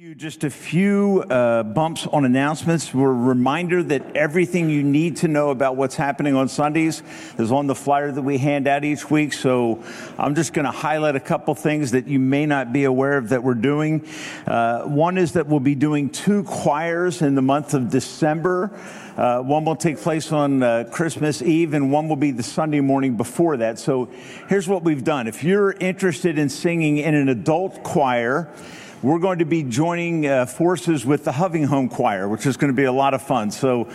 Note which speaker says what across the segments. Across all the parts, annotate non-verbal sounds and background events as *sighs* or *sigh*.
Speaker 1: You just a few uh, bumps on announcements. We're a reminder that everything you need to know about what's happening on Sundays is on the flyer that we hand out each week. So I'm just going to highlight a couple things that you may not be aware of that we're doing. Uh, one is that we'll be doing two choirs in the month of December. Uh, one will take place on uh, Christmas Eve, and one will be the Sunday morning before that. So here's what we've done. If you're interested in singing in an adult choir, we're going to be joining uh, forces with the Home Choir, which is going to be a lot of fun. So,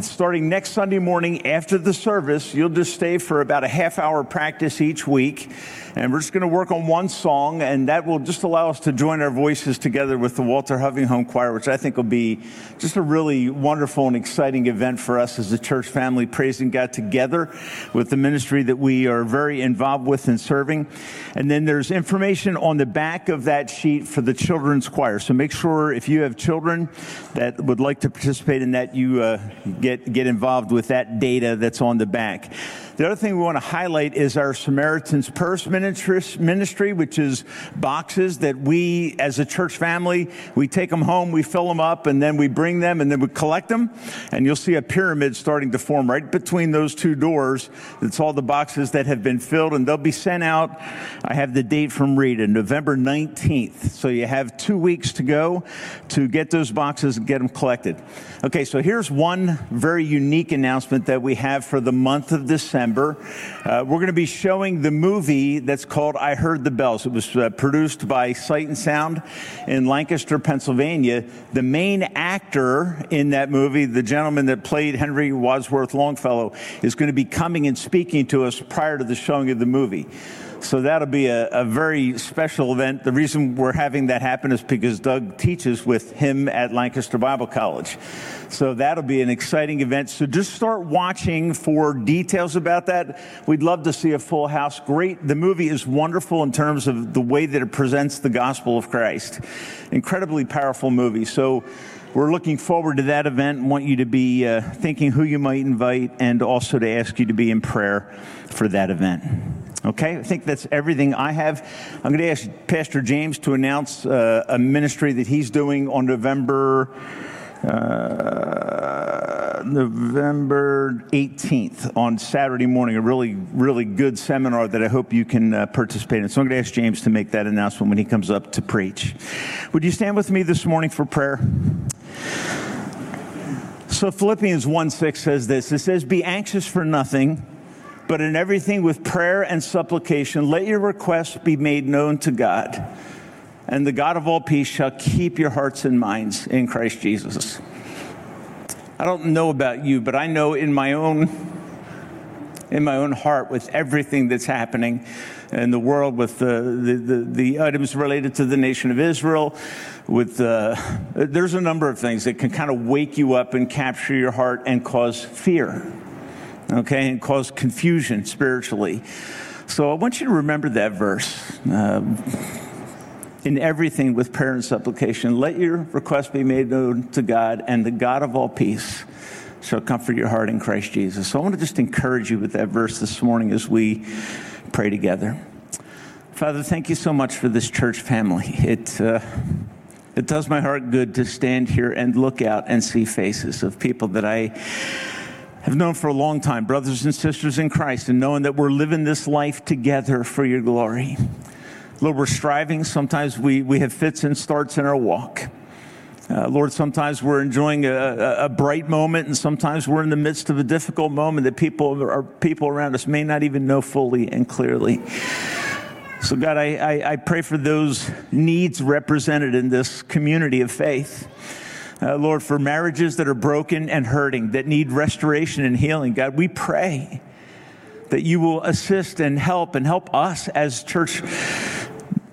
Speaker 1: starting next Sunday morning after the service, you'll just stay for about a half hour practice each week. And we're just going to work on one song, and that will just allow us to join our voices together with the Walter Home Choir, which I think will be just a really wonderful and exciting event for us as a church family, praising God together with the ministry that we are very involved with and serving. And then there's information on the back of that sheet for the children's choir. So make sure if you have children that would like to participate in that, you uh, get, get involved with that data that's on the back. The other thing we want to highlight is our Samaritan's Purse ministry, which is boxes that we, as a church family, we take them home, we fill them up, and then we bring them and then we collect them. And you'll see a pyramid starting to form right between those two doors. It's all the boxes that have been filled, and they'll be sent out. I have the date from Rita, November 19th. So you have two weeks to go to get those boxes and get them collected. Okay, so here's one very unique announcement that we have for the month of December. December, uh, we're going to be showing the movie that's called I Heard the Bells. It was uh, produced by Sight and Sound in Lancaster, Pennsylvania. The main actor in that movie, the gentleman that played Henry Wadsworth Longfellow, is going to be coming and speaking to us prior to the showing of the movie. So that'll be a, a, very special event. The reason we're having that happen is because Doug teaches with him at Lancaster Bible College. So that'll be an exciting event. So just start watching for details about that. We'd love to see a full house. Great. The movie is wonderful in terms of the way that it presents the gospel of Christ. Incredibly powerful movie. So we're looking forward to that event and want you to be uh, thinking who you might invite and also to ask you to be in prayer for that event. Okay, I think that's everything I have. I'm going to ask Pastor James to announce uh, a ministry that he's doing on November. Uh, November 18th on Saturday morning, a really, really good seminar that I hope you can uh, participate in. So I'm going to ask James to make that announcement when he comes up to preach. Would you stand with me this morning for prayer? So Philippians 1 6 says this it says, Be anxious for nothing but in everything with prayer and supplication, let your requests be made known to God. And the God of all peace shall keep your hearts and minds in Christ Jesus. I don't know about you, but I know in my own in my own heart with everything that's happening in the world with the, the, the, the items related to the nation of Israel, with uh, there's a number of things that can kind of wake you up and capture your heart and cause fear okay, and cause confusion spiritually. So I want you to remember that verse. Uh, in everything with prayer and supplication, let your request be made known to God, and the God of all peace shall comfort your heart in Christ Jesus. So I want to just encourage you with that verse this morning as we pray together. Father, thank you so much for this church family. It, uh, it does my heart good to stand here and look out and see faces of people that I have known for a long time, brothers and sisters in Christ, and knowing that we're living this life together for your glory. Lord, we're striving. Sometimes we, we have fits and starts in our walk. Uh, Lord, sometimes we're enjoying a, a, bright moment, and sometimes we're in the midst of a difficult moment that people, our people around us may not even know fully and clearly. So, God, I, I, I pray for those needs represented in this community of faith uh, Lord, for marriages that are broken and hurting, that need restoration and healing. God, we pray that you will assist and help and help us as church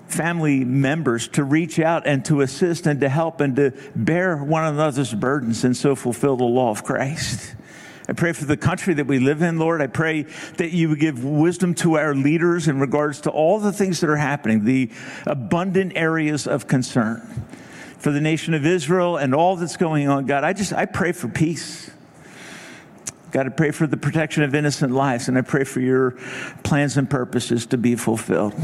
Speaker 1: family members to reach out and to assist and to help and to bear one another's burdens and so fulfill the law of Christ. I pray for the country that we live in, Lord. I pray that you would give wisdom to our leaders in regards to all the things that are happening, the abundant areas of concern for the nation of Israel and all that's going on, God, I just, I pray for peace. God, I pray for the protection of innocent lives, and I pray for your plans and purposes to be fulfilled.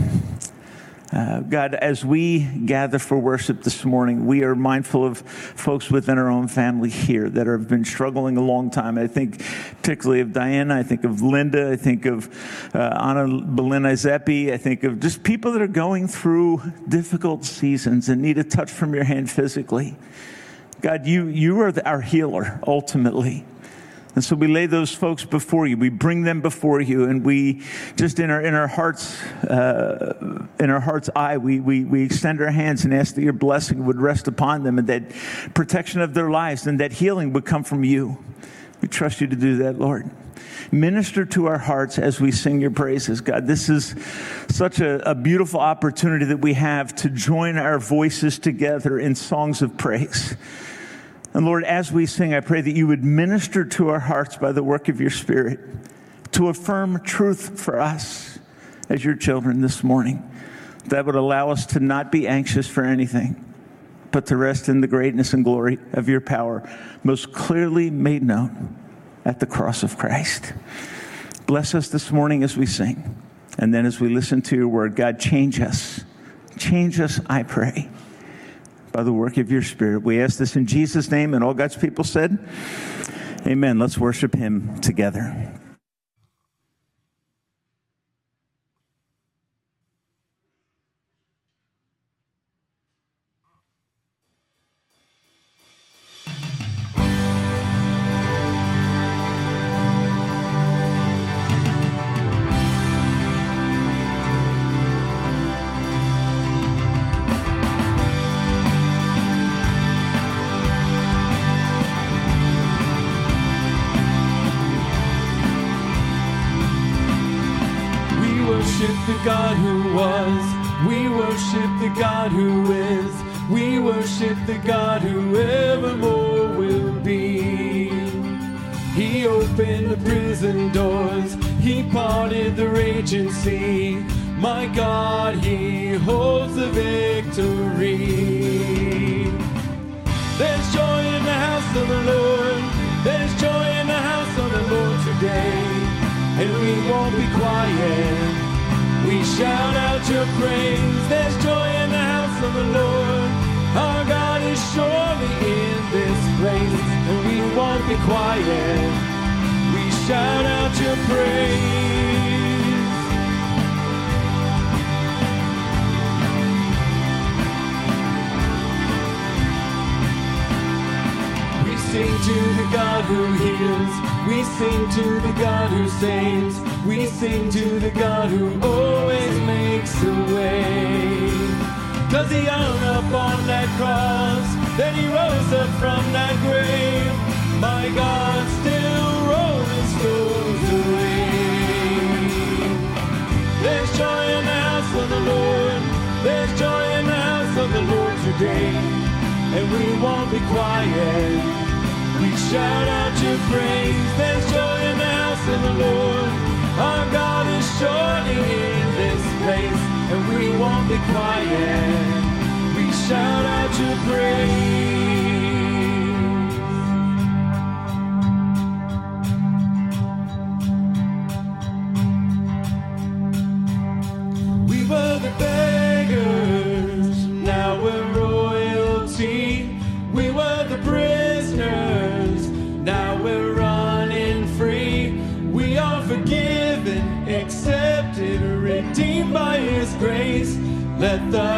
Speaker 1: Uh, God, as we gather for worship this morning, we are mindful of folks within our own family here that have been struggling a long time. I think particularly of Diana. I think of Linda. I think of uh, Anna Belina Zeppi. I think of just people that are going through difficult seasons and need a touch from your hand physically. God, you, you are our healer ultimately. And so we lay those folks before you. We bring them before you, and we just in our in our hearts, uh, in our heart's eye, we, we we extend our hands and ask that your blessing would rest upon them, and that protection of their lives and that healing would come from you. We trust you to do that, Lord. Minister to our hearts as we sing your praises, God. This is such a, a beautiful opportunity that we have to join our voices together in songs of praise. And Lord, as we sing, I pray that you would minister to our hearts by the work of your Spirit to affirm truth for us as your children this morning that would allow us to not be anxious for anything, but to rest in the greatness and glory of your power, most clearly made known at the cross of Christ. Bless us this morning as we sing. And then as we listen to your word, God, change us. Change us, I pray by the work of your Spirit. We ask this in Jesus' name, and all God's people said, Amen. Let's worship Him together.
Speaker 2: Parted the raging sea. My God, He holds the victory. There's joy in the house of the Lord. There's joy in the house of the Lord today. And we won't be quiet. We shout out your praise. There's joy in the house of the Lord. Our God is surely in this place, and we won't be quiet. We shout out your praise. To the God who heals. We sing to the God who saves. We sing to the God who always makes a way. Cause he hung up on that cross, then he rose up from that grave. My God still rolling stones away. There's joy in the house of the Lord. There's joy in the house of the Lord today. And we won't be quiet. We shout out your praise. There's joy in the house of the Lord. Our God is surely in this place and we won't be quiet. We shout out your praise. Let the house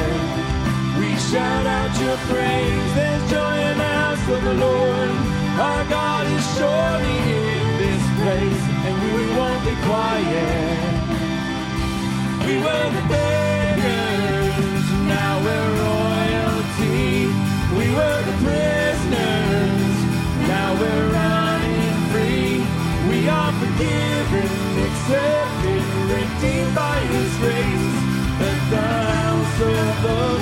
Speaker 2: Accepted, redeemed by His grace. The house of the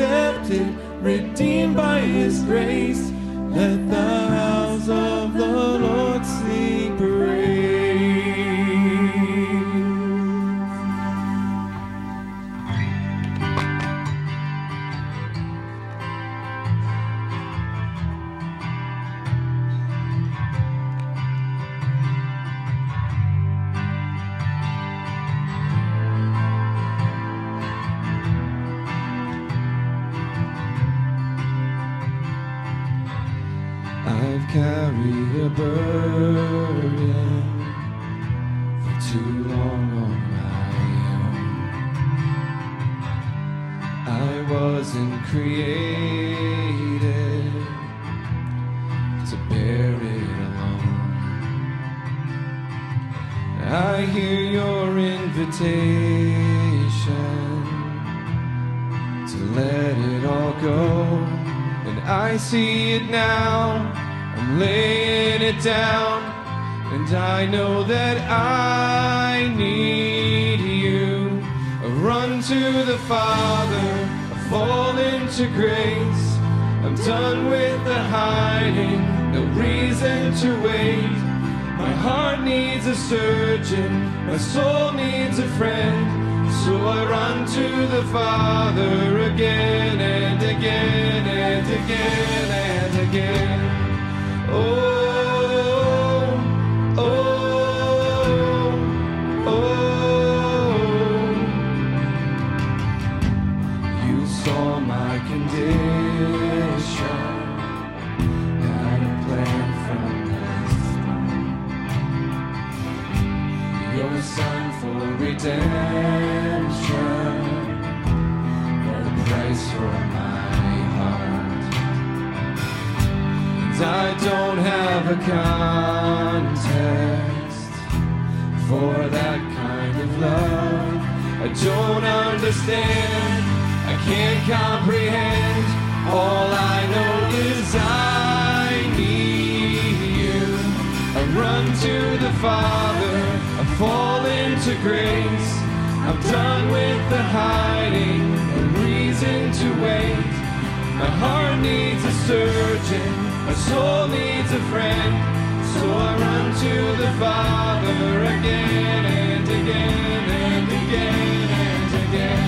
Speaker 2: accepted, redeemed by His grace. Saw my condition. Had a plan from the start your son for redemption. The price for my heart. And I don't have a context for that kind of love. I don't understand. Can't comprehend. All I know is I need you. I run to the Father, I fall into grace. I'm done with the hiding, a reason to wait. My heart needs a surgeon, my soul needs a friend. So I run to the Father again and again and again and again.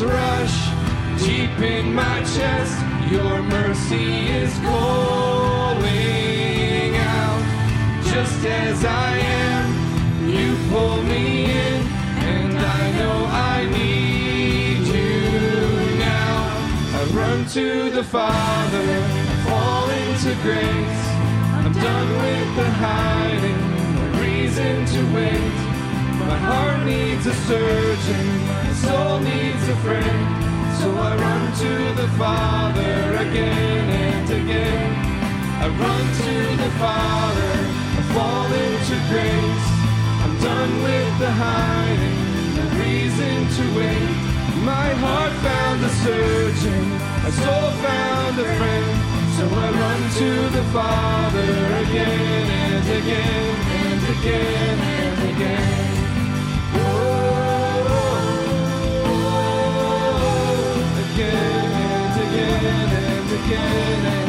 Speaker 2: rush deep in my chest. Your mercy is calling out just as I am. You pull me in, and I know I need you now. I run to the Father, fall into grace. I'm done with the hiding, no reason to wait. My heart needs a surgeon, soul needs a friend. So I run to the Father again and again. I run to the Father, I fall into grace. I'm done with the hiding, the reason to wait. My heart found a surgeon, my soul found a friend. So I run to the Father again and again and again and again. again.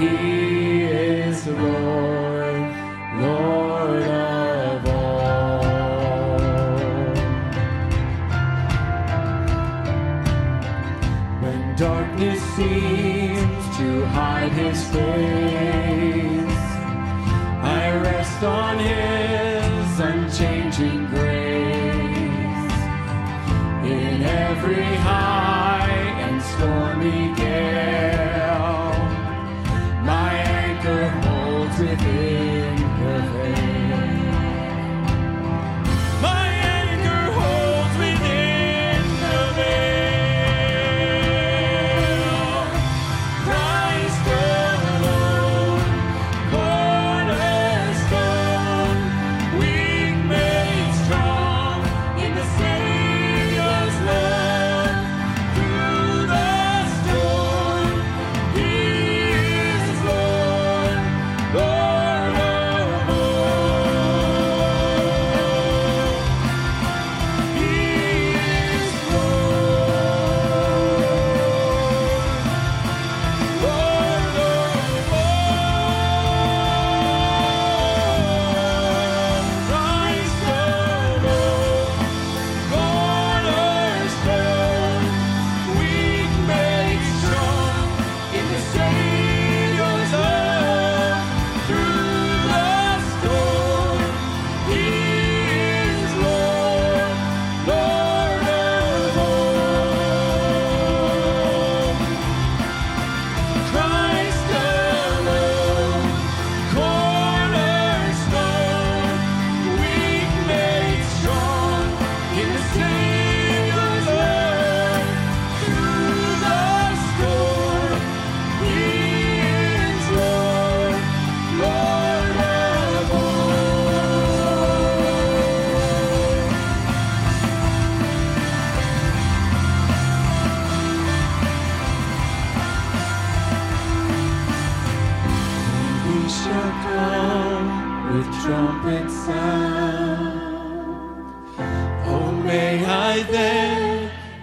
Speaker 2: here.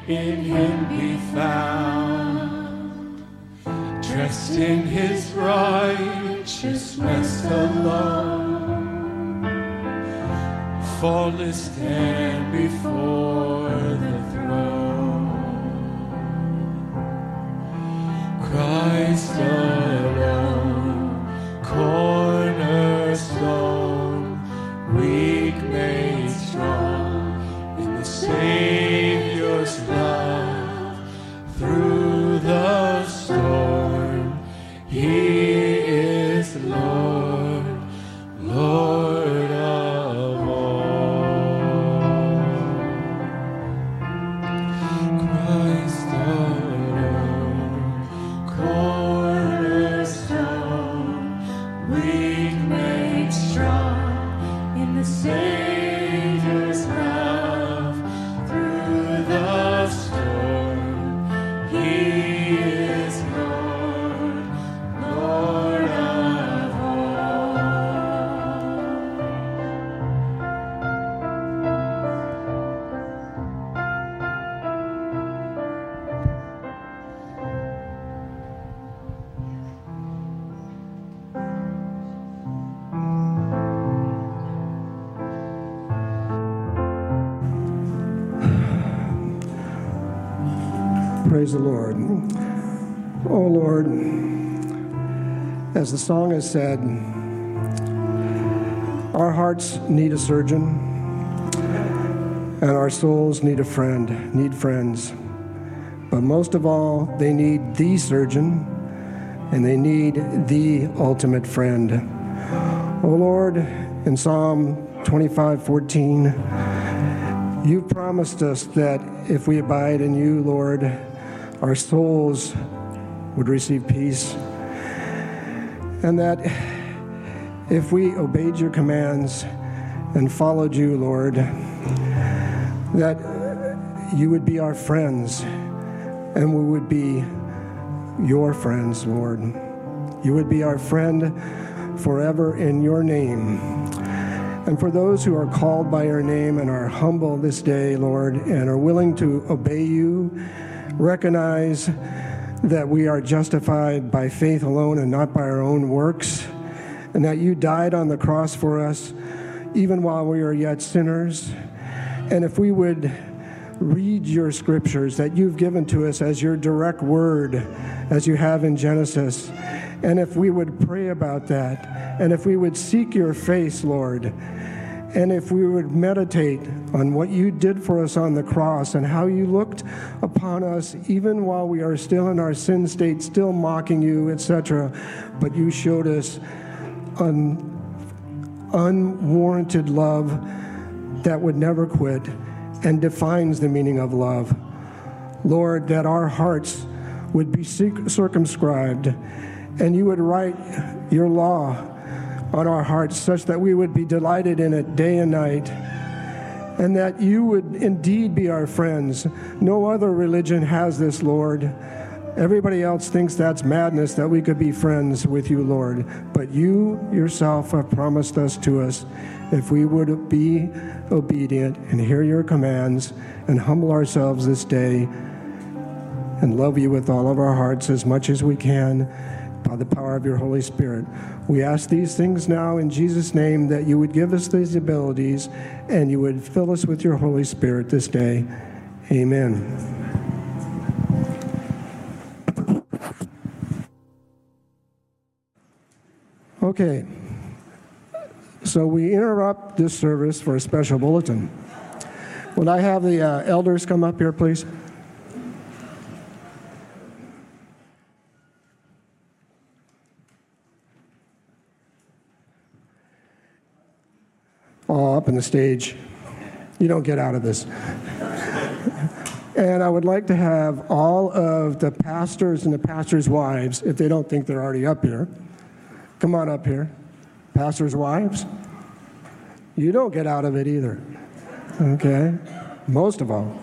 Speaker 2: in him be found. Dressed in his righteousness alone, faultless stand before the throne. Christ alone, cornerstone.
Speaker 3: As has said, our hearts need a surgeon, and our souls need a friend, need friends. But most of all, they need the surgeon, and they need the ultimate friend. Oh Lord, in Psalm 25 14, You've promised us that if we abide in you, Lord, our souls would receive peace. And that if we obeyed your commands and followed you, Lord, that you would be our friends and we would be your friends, Lord. You would be our friend forever in your name. And for those who are called by your name and are humble this day, Lord, and are willing to obey you, recognize that we are justified by faith alone and not by our own works, and that you died on the cross for us even while we are yet sinners. And if we would read your scriptures that you've given to us as your direct word, as you have in Genesis, and if we would pray about that, and if we would seek your face, Lord, and if we would meditate on what you did for us on the cross and how you looked upon us even while we are still in our sin state, still mocking you, etc., but you showed us un- unwarranted love that would never quit and defines the meaning of love. Lord, that our hearts would be circumscribed and you would write your law on our hearts such that we would be delighted in it day and night and that you would indeed be our friends. No other religion has this, Lord. Everybody else thinks that's madness that we could be friends with you, Lord. But you yourself have promised us to us if we would be obedient and hear your commands and humble ourselves this day and love you with all of our hearts as much as we can by the power of your Holy Spirit. We ask these things now in Jesus' name that you would give us these abilities and you would fill us with your Holy Spirit this day. Amen. Okay, so we interrupt this service for a special bulletin. Would I have the uh, elders come up here, please? All up in the stage. You don't get out of this. and I would like to have all of the pastors and the pastors' wives, if they don't think they're already up here, come on up here. Pastors' wives, you don't get out of it either. Okay? Most of all.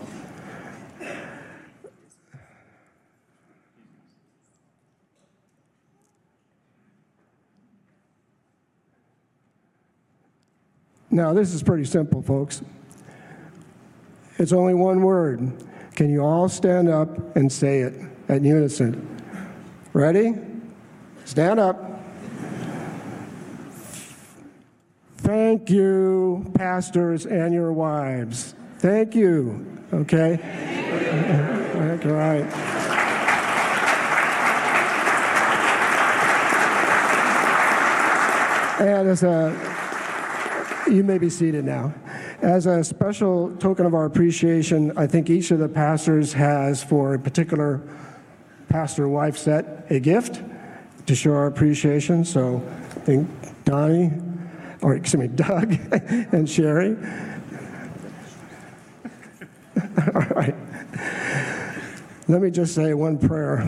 Speaker 3: Now, this is pretty simple, folks. It's only one word. Can you all stand up and say it at unison? Ready? Stand up. Thank you, pastors and your wives. Thank you. Okay? All right. And as a, you may be seated now. As a special token of our appreciation, I think each of the pastors has, for a particular pastor wife set, a gift to show our appreciation. So I think Donnie, or excuse me, Doug *laughs* and Sherry. *laughs* All right. Let me just say one prayer.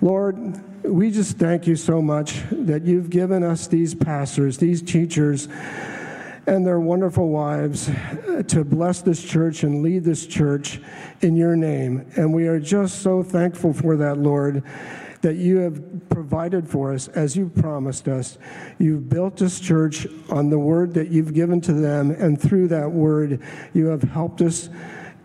Speaker 3: Lord, we just thank you so much that you've given us these pastors, these teachers, and their wonderful wives to bless this church and lead this church in your name. And we are just so thankful for that, Lord, that you have provided for us as you promised us. You've built this church on the word that you've given to them, and through that word, you have helped us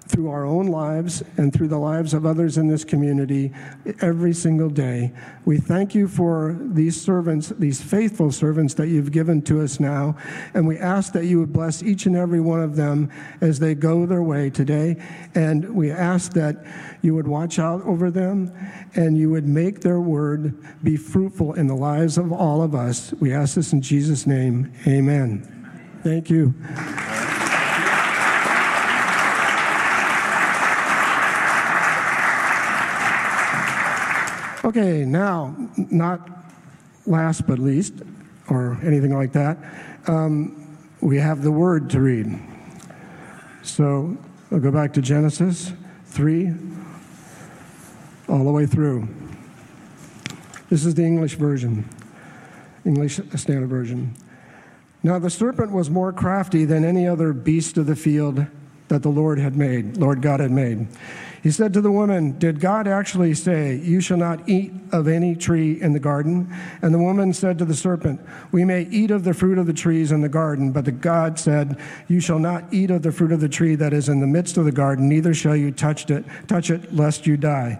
Speaker 3: through our own lives and through the lives of others in this community every single day. We thank you for these servants, these faithful servants that you've given to us now, and we ask that you would bless each and every one of them as they go their way today. And we ask that you would watch out over them and you would make their word be fruitful in the lives of all of us. We ask this in Jesus' name. Amen. Thank you. Okay, now, not last but least, or anything like that, um, we have the word to read. So I'll go back to Genesis 3, all the way through. This is the English version, English Standard Version. Now the serpent was more crafty than any other beast of the field that the Lord had made, Lord God had made. He said to the woman, Did God actually say, You shall not eat of any tree in the garden? And the woman said to the serpent, We may eat of the fruit of the trees in the garden, but the God said, You shall not eat of the fruit of the tree that is in the midst of the garden, neither shall you touch it, touch it, lest you die.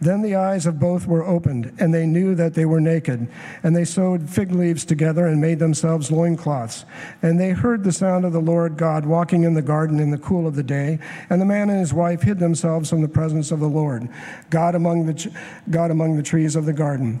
Speaker 3: Then the eyes of both were opened, and they knew that they were naked. And they sewed fig leaves together and made themselves loincloths. And they heard the sound of the Lord God walking in the garden in the cool of the day. And the man and his wife hid themselves from the presence of the Lord, God among the, God among the trees of the garden.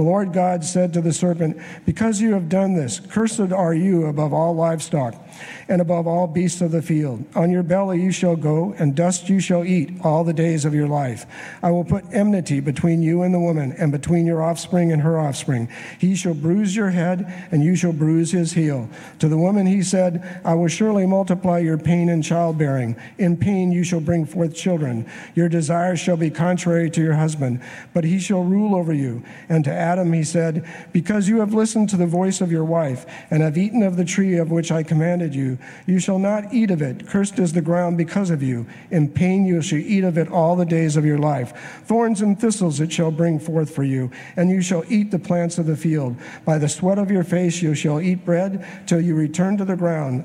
Speaker 3: The Lord God said to the serpent, Because you have done this, cursed are you above all livestock and above all beasts of the field. On your belly you shall go, and dust you shall eat all the days of your life. I will put enmity between you and the woman, and between your offspring and her offspring. He shall bruise your head, and you shall bruise his heel. To the woman he said, I will surely multiply your pain in childbearing. In pain you shall bring forth children. Your desire shall be contrary to your husband, but he shall rule over you. And to Adam he said, Because you have listened to the voice of your wife, and have eaten of the tree of which I commanded you, you shall not eat of it. Cursed is the ground because of you. In pain you shall eat of it all the days of your life. Thorns and thistles it shall bring forth for you, and you shall eat the plants of the field. By the sweat of your face you shall eat bread till you return to the ground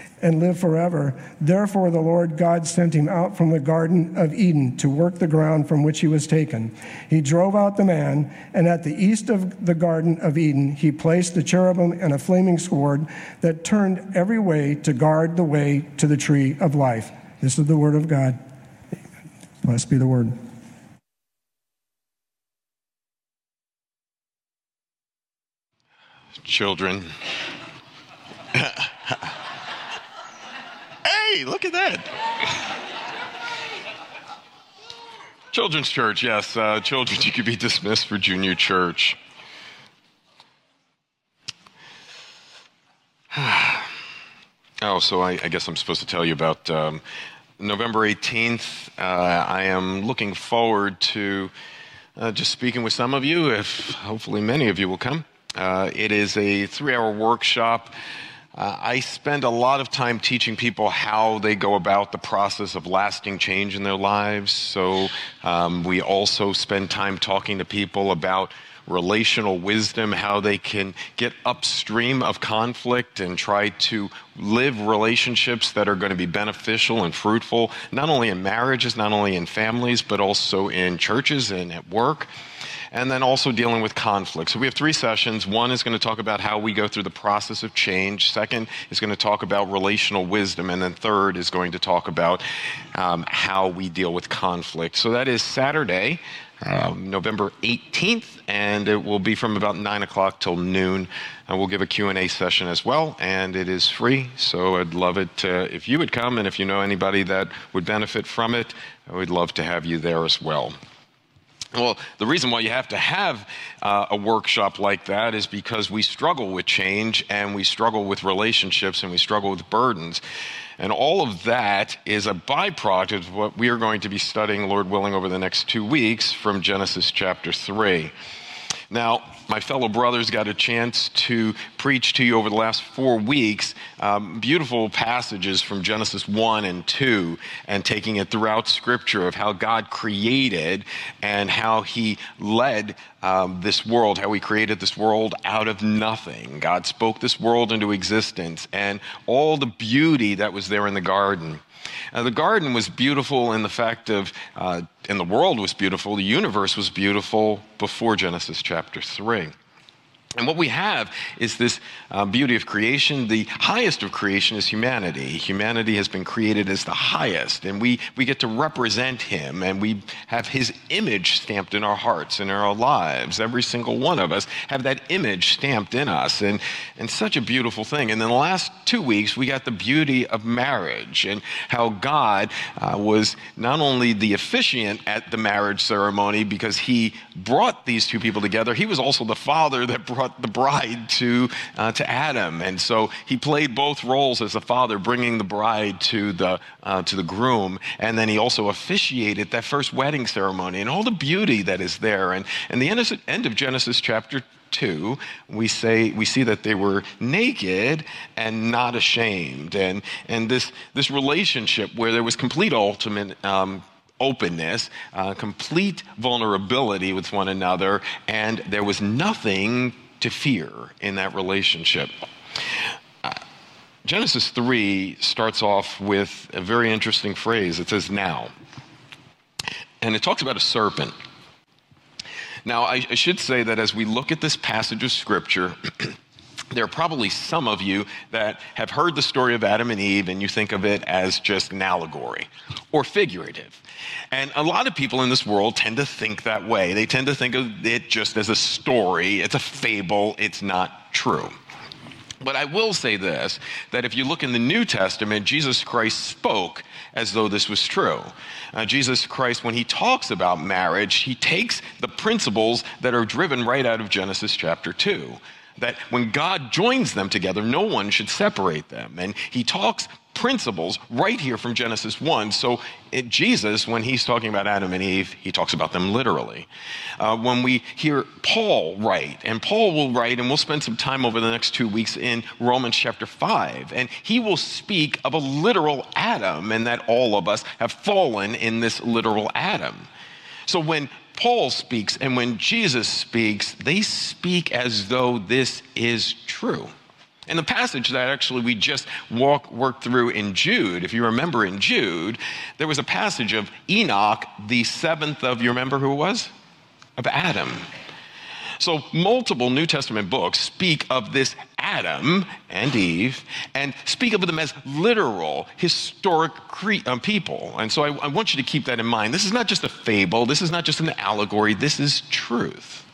Speaker 3: and live forever. Therefore, the Lord God sent him out from the Garden of Eden to work the ground from which he was taken. He drove out the man, and at the east of the Garden of Eden, he placed the cherubim and a flaming sword that turned every way to guard the way to the tree of life. This is the word of God. Blessed be the word.
Speaker 4: Children. *laughs* Hey, look at that. Children's Church, yes. Uh, children, *laughs* you could be dismissed for junior church. *sighs* oh, so I, I, guess I'm supposed to tell you about um, November 18th. Uh, I am looking forward to uh, just speaking with some of you, if hopefully many of you will come. Uh, it is a three hour workshop uh, I spend a lot of time teaching people how they go about the process of lasting change in their lives. So um, we also spend time talking to people about relational wisdom, how they can get upstream of conflict and try to live relationships that are going to be beneficial and fruitful, not only in marriages, not only in families, but also in churches and at work and then also dealing with conflict. So we have three sessions. One is going to talk about how we go through the process of change. Second is going to talk about relational wisdom. And then third is going to talk about um, how we deal with conflict. So that is Saturday. Um, November 18th, and it will be from about 9 o'clock till noon. And we'll give a Q&A session as well, and it is free, so I'd love it if you would come, and if you know anybody that would benefit from it, we'd love to have you there as well. Well, the reason why you have to have uh, a workshop like that is because we struggle with change and we struggle with relationships and we struggle with burdens. And all of that is a byproduct of what we are going to be studying, Lord willing, over the next two weeks from Genesis chapter 3. Now, my fellow brothers got a chance to preach to you over the last four weeks um, beautiful passages from Genesis 1 and 2 and taking it throughout Scripture of how God created and how He led um, this world, how He created this world out of nothing. God spoke this world into existence and all the beauty that was there in the garden. Uh, the garden was beautiful in the fact of, uh, and the world was beautiful, the universe was beautiful before Genesis chapter 3. And what we have is this uh, beauty of creation. The highest of creation is humanity. Humanity has been created as the highest, and we, we get to represent him, and we have his image stamped in our hearts and in our lives. Every single one of us have that image stamped in us, and, and such a beautiful thing. And in the last two weeks, we got the beauty of marriage and how God uh, was not only the officiant at the marriage ceremony because he brought these two people together, he was also the father that brought brought the bride to, uh, to Adam. And so he played both roles as the father, bringing the bride to the, uh, to the groom. And then he also officiated that first wedding ceremony and all the beauty that is there. And, and the end of, end of Genesis chapter 2 we say we see that they were naked and not ashamed and and this this relationship where there was complete ultimate um, openness, uh, complete vulnerability with one another, and there was nothing to fear in that relationship. Uh, Genesis 3 starts off with a very interesting phrase. It says, now. And it talks about a serpent. Now, I, I should say that as we look at this passage of Scripture, *clears throat* there are probably some of you that have heard the story of Adam and Eve and you think of it as just an allegory or figurative. And a lot of people in this world tend to think that way. They tend to think of it just as a story, it's a fable, it's not true. But I will say this that if you look in the New Testament, Jesus Christ spoke as though this was true. Uh, Jesus Christ, when he talks about marriage, he takes the principles that are driven right out of Genesis chapter 2 that when God joins them together, no one should separate them. And he talks principles right here from Genesis 1. So, it, Jesus, when he's talking about Adam and Eve, he talks about them literally. Uh, when we hear Paul write, and Paul will write, and we'll spend some time over the next two weeks in Romans chapter 5, and he will speak of a literal Adam, and that all of us have fallen in this literal Adam. So, when Paul speaks and when Jesus speaks, they speak as though this is true. And the passage that actually we just walk, worked through in Jude, if you remember in Jude, there was a passage of Enoch, the seventh of, you remember who it was? Of Adam. So, multiple New Testament books speak of this Adam and Eve and speak of them as literal, historic cre- um, people. And so, I, I want you to keep that in mind. This is not just a fable, this is not just an allegory, this is truth.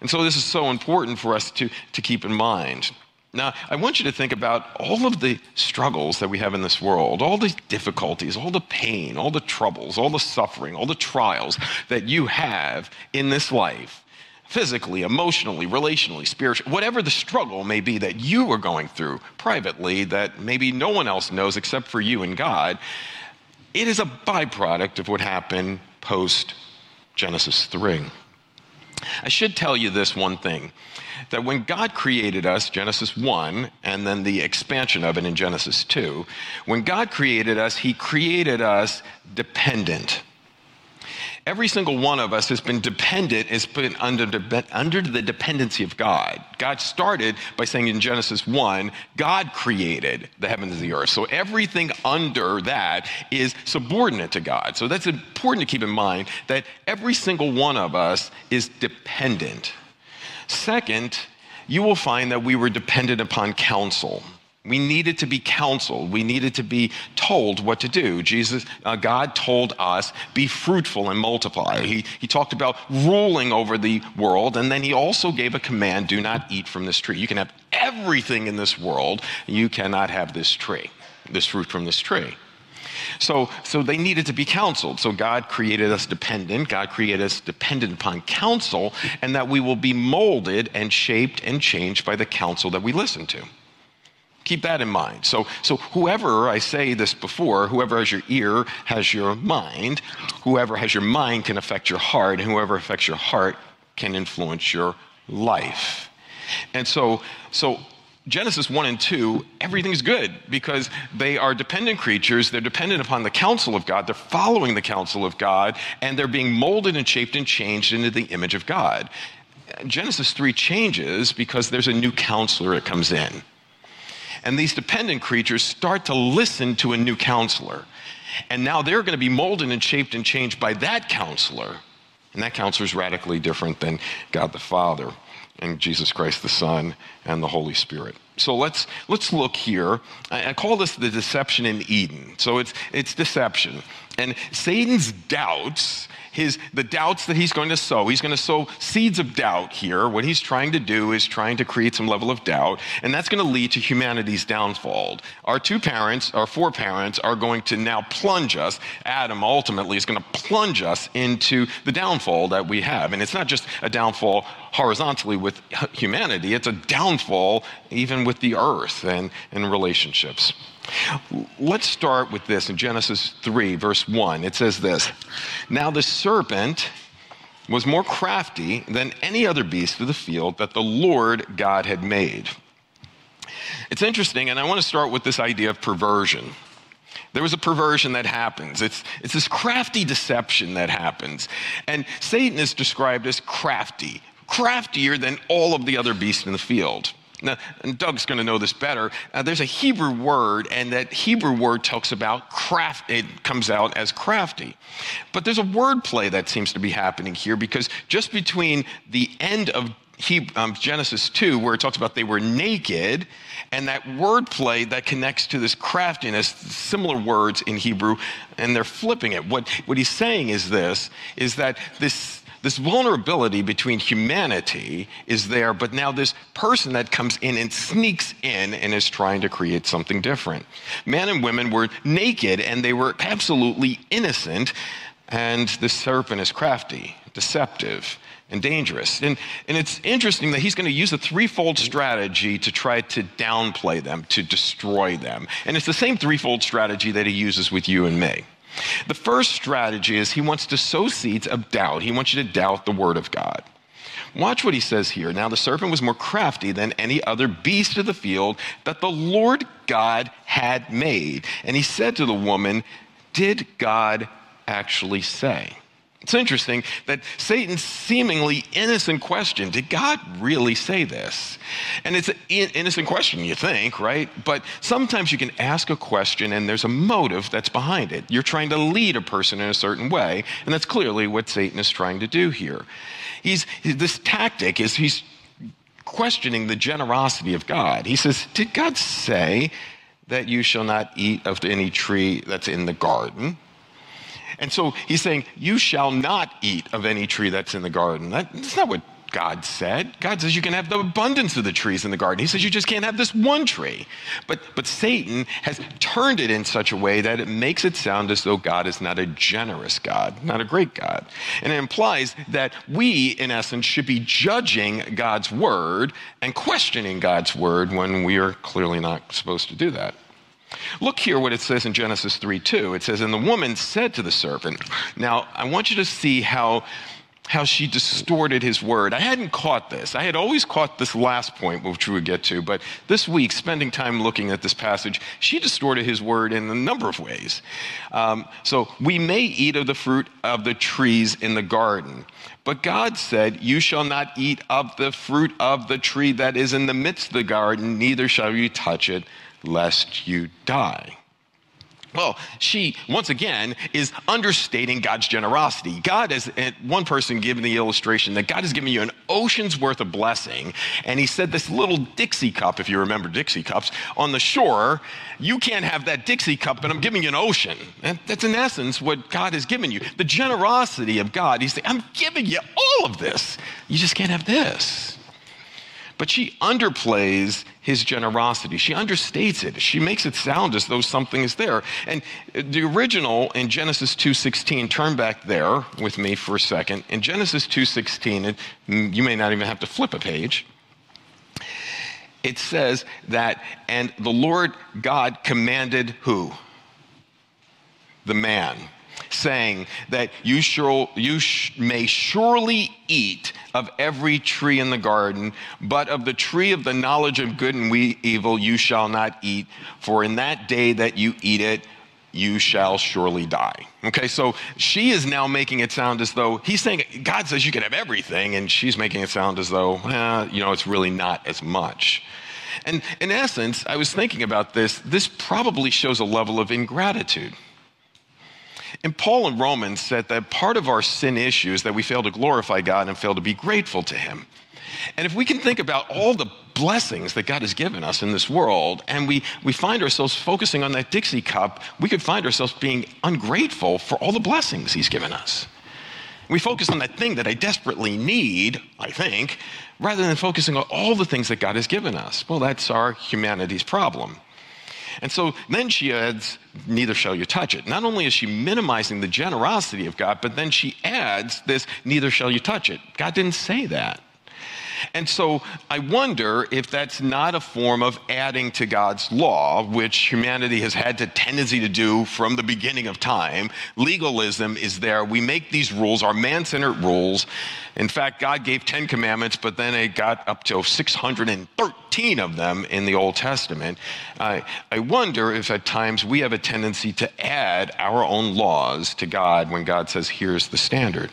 Speaker 4: And so, this is so important for us to, to keep in mind. Now, I want you to think about all of the struggles that we have in this world, all the difficulties, all the pain, all the troubles, all the suffering, all the trials that you have in this life physically, emotionally, relationally, spiritually, whatever the struggle may be that you are going through privately that maybe no one else knows except for you and God, it is a byproduct of what happened post Genesis 3. I should tell you this one thing that when God created us, Genesis 1, and then the expansion of it in Genesis 2, when God created us, He created us dependent. Every single one of us has been dependent, has been under, under the dependency of God. God started by saying in Genesis 1, God created the heavens and the earth. So everything under that is subordinate to God. So that's important to keep in mind that every single one of us is dependent. Second, you will find that we were dependent upon counsel. We needed to be counseled. We needed to be told what to do. Jesus, uh, God told us, be fruitful and multiply. He, he talked about ruling over the world, and then he also gave a command do not eat from this tree. You can have everything in this world, you cannot have this tree, this fruit from this tree. So, so they needed to be counseled. So God created us dependent. God created us dependent upon counsel, and that we will be molded and shaped and changed by the counsel that we listen to. Keep that in mind. So, so whoever, I say this before, whoever has your ear has your mind. Whoever has your mind can affect your heart, and whoever affects your heart can influence your life. And so, so Genesis 1 and 2, everything's good because they are dependent creatures. They're dependent upon the counsel of God. They're following the counsel of God, and they're being molded and shaped and changed into the image of God. Genesis 3 changes because there's a new counselor that comes in. And these dependent creatures start to listen to a new counselor. And now they're going to be molded and shaped and changed by that counselor. And that counselor is radically different than God the Father and Jesus Christ the Son and the Holy Spirit. So let's let's look here. I, I call this the deception in Eden. So it's it's deception. And Satan's doubts his, the doubts that he's going to sow. He's going to sow seeds of doubt here. What he's trying to do is trying to create some level of doubt, and that's going to lead to humanity's downfall. Our two parents, our four parents, are going to now plunge us. Adam ultimately is going to plunge us into the downfall that we have. And it's not just a downfall horizontally with humanity, it's a downfall even with the earth and, and relationships. Let's start with this in Genesis 3, verse 1. It says this Now the serpent was more crafty than any other beast of the field that the Lord God had made. It's interesting, and I want to start with this idea of perversion. There was a perversion that happens. It's, it's this crafty deception that happens. And Satan is described as crafty, craftier than all of the other beasts in the field. Now, Doug's going to know this better. Uh, there's a Hebrew word, and that Hebrew word talks about craft. It comes out as crafty. But there's a word play that seems to be happening here because just between the end of he, um, Genesis 2, where it talks about they were naked, and that word play that connects to this craftiness, similar words in Hebrew, and they're flipping it. What, what he's saying is this, is that this this vulnerability between humanity is there, but now this person that comes in and sneaks in and is trying to create something different. Men and women were naked and they were absolutely innocent, and the serpent is crafty, deceptive, and dangerous. And, and it's interesting that he's going to use a threefold strategy to try to downplay them, to destroy them. And it's the same threefold strategy that he uses with you and me. The first strategy is he wants to sow seeds of doubt. He wants you to doubt the word of God. Watch what he says here. Now, the serpent was more crafty than any other beast of the field that the Lord God had made. And he said to the woman, Did God actually say? It's interesting that Satan's seemingly innocent question did God really say this? And it's an innocent question, you think, right? But sometimes you can ask a question and there's a motive that's behind it. You're trying to lead a person in a certain way, and that's clearly what Satan is trying to do here. He's, this tactic is he's questioning the generosity of God. He says, Did God say that you shall not eat of any tree that's in the garden? And so he's saying, You shall not eat of any tree that's in the garden. That, that's not what God said. God says you can have the abundance of the trees in the garden. He says you just can't have this one tree. But, but Satan has turned it in such a way that it makes it sound as though God is not a generous God, not a great God. And it implies that we, in essence, should be judging God's word and questioning God's word when we are clearly not supposed to do that. Look here what it says in Genesis 3 2. It says, And the woman said to the serpent, Now, I want you to see how, how she distorted his word. I hadn't caught this. I had always caught this last point, which we would get to, but this week, spending time looking at this passage, she distorted his word in a number of ways. Um, so, we may eat of the fruit of the trees in the garden. But God said, You shall not eat of the fruit of the tree that is in the midst of the garden, neither shall you touch it lest you die. Well, she, once again, is understating God's generosity. God has, one person given the illustration that God has given you an ocean's worth of blessing. And he said, This little Dixie cup, if you remember Dixie cups, on the shore, you can't have that Dixie cup, but I'm giving you an ocean. And that's in essence what God has given you. The generosity of God. He's saying, I'm giving you all of this. You just can't have this. But she underplays his generosity. She understates it. She makes it sound as though something is there. And the original in Genesis 2:16, turn back there with me for a second. In Genesis 2:16, you may not even have to flip a page. It says that and the Lord God commanded who? The man saying that you, you sh- may surely eat of every tree in the garden, but of the tree of the knowledge of good and evil you shall not eat, for in that day that you eat it, you shall surely die. Okay, so she is now making it sound as though he's saying, God says you can have everything, and she's making it sound as though, eh, you know, it's really not as much. And in essence, I was thinking about this, this probably shows a level of ingratitude. And Paul in Romans said that part of our sin issue is that we fail to glorify God and fail to be grateful to Him. And if we can think about all the blessings that God has given us in this world, and we, we find ourselves focusing on that Dixie cup, we could find ourselves being ungrateful for all the blessings He's given us. We focus on that thing that I desperately need, I think, rather than focusing on all the things that God has given us. Well, that's our humanity's problem. And so then she adds, neither shall you touch it. Not only is she minimizing the generosity of God, but then she adds this, neither shall you touch it. God didn't say that. And so I wonder if that's not a form of adding to God's law, which humanity has had a tendency to do from the beginning of time. Legalism is there. We make these rules, our man centered rules. In fact, God gave 10 commandments, but then it got up to 613 of them in the Old Testament. I, I wonder if at times we have a tendency to add our own laws to God when God says, here's the standard.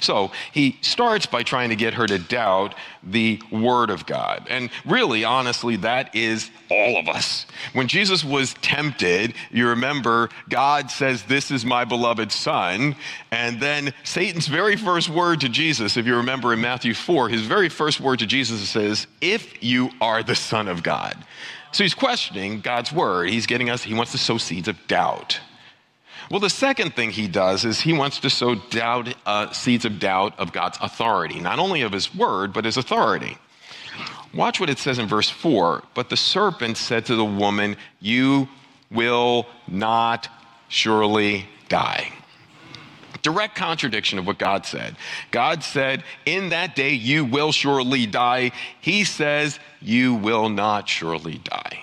Speaker 4: So he starts by trying to get her to doubt the Word of God. And really, honestly, that is all of us. When Jesus was tempted, you remember God says, This is my beloved Son. And then Satan's very first word to Jesus, if you remember in Matthew 4, his very first word to Jesus says, If you are the Son of God. So he's questioning God's Word. He's getting us, he wants to sow seeds of doubt. Well, the second thing he does is he wants to sow doubt, uh, seeds of doubt of God's authority, not only of his word, but his authority. Watch what it says in verse 4. But the serpent said to the woman, You will not surely die. Direct contradiction of what God said. God said, In that day you will surely die. He says, You will not surely die.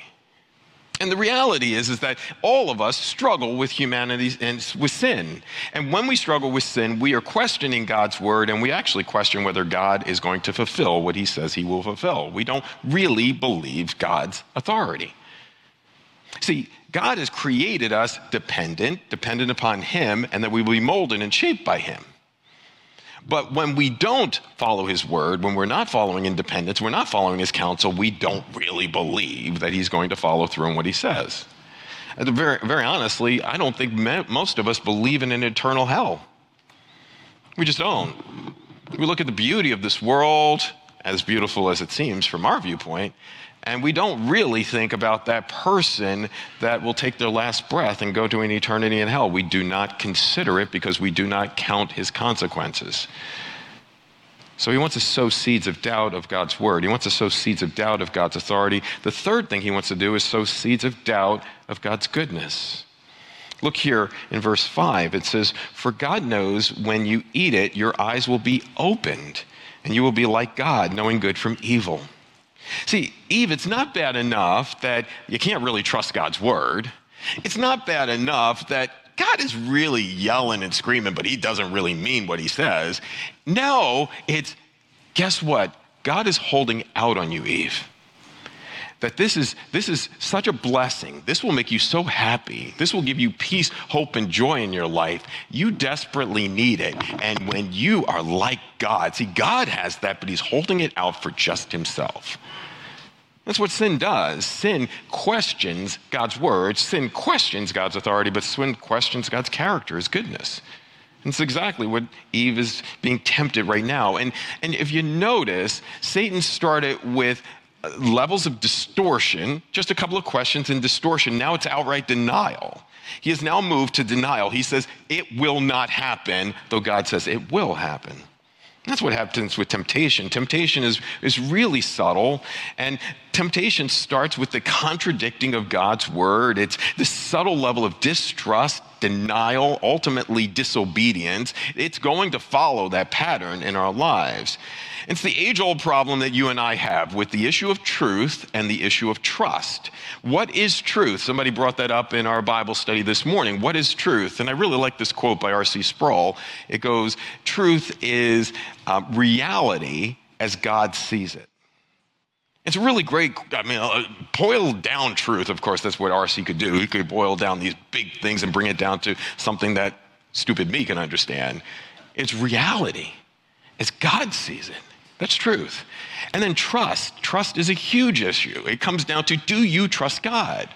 Speaker 4: And the reality is, is that all of us struggle with humanity and with sin. And when we struggle with sin, we are questioning God's word and we actually question whether God is going to fulfill what he says he will fulfill. We don't really believe God's authority. See, God has created us dependent, dependent upon him, and that we will be molded and shaped by him. But when we don't follow his word, when we're not following independence, we're not following his counsel, we don't really believe that he's going to follow through on what he says. And very, very honestly, I don't think most of us believe in an eternal hell. We just don't. We look at the beauty of this world, as beautiful as it seems from our viewpoint, and we don't really think about that person that will take their last breath and go to an eternity in hell. We do not consider it because we do not count his consequences. So he wants to sow seeds of doubt of God's word. He wants to sow seeds of doubt of God's authority. The third thing he wants to do is sow seeds of doubt of God's goodness. Look here in verse 5. It says, For God knows when you eat it, your eyes will be opened, and you will be like God, knowing good from evil. See, Eve, it's not bad enough that you can't really trust God's word. It's not bad enough that God is really yelling and screaming, but he doesn't really mean what he says. No, it's guess what? God is holding out on you, Eve. That this is, this is such a blessing. This will make you so happy. This will give you peace, hope, and joy in your life. You desperately need it. And when you are like God, see, God has that, but He's holding it out for just Himself. That's what sin does. Sin questions God's word, sin questions God's authority, but sin questions God's character, his goodness. And it's exactly what Eve is being tempted right now. And, and if you notice, Satan started with levels of distortion, just a couple of questions in distortion. Now it's outright denial. He has now moved to denial. He says, It will not happen, though God says it will happen. That's what happens with temptation. Temptation is, is really subtle, and temptation starts with the contradicting of God's word. It's this subtle level of distrust, denial, ultimately disobedience. It's going to follow that pattern in our lives. It's the age old problem that you and I have with the issue of truth and the issue of trust. What is truth? Somebody brought that up in our Bible study this morning. What is truth? And I really like this quote by R.C. Sproul. It goes, Truth is uh, reality as God sees it. It's a really great. I mean, uh, boil down truth, of course, that's what RC could do. He could boil down these big things and bring it down to something that stupid me can understand. It's reality as God sees it. That's truth. And then trust. Trust is a huge issue. It comes down to do you trust God?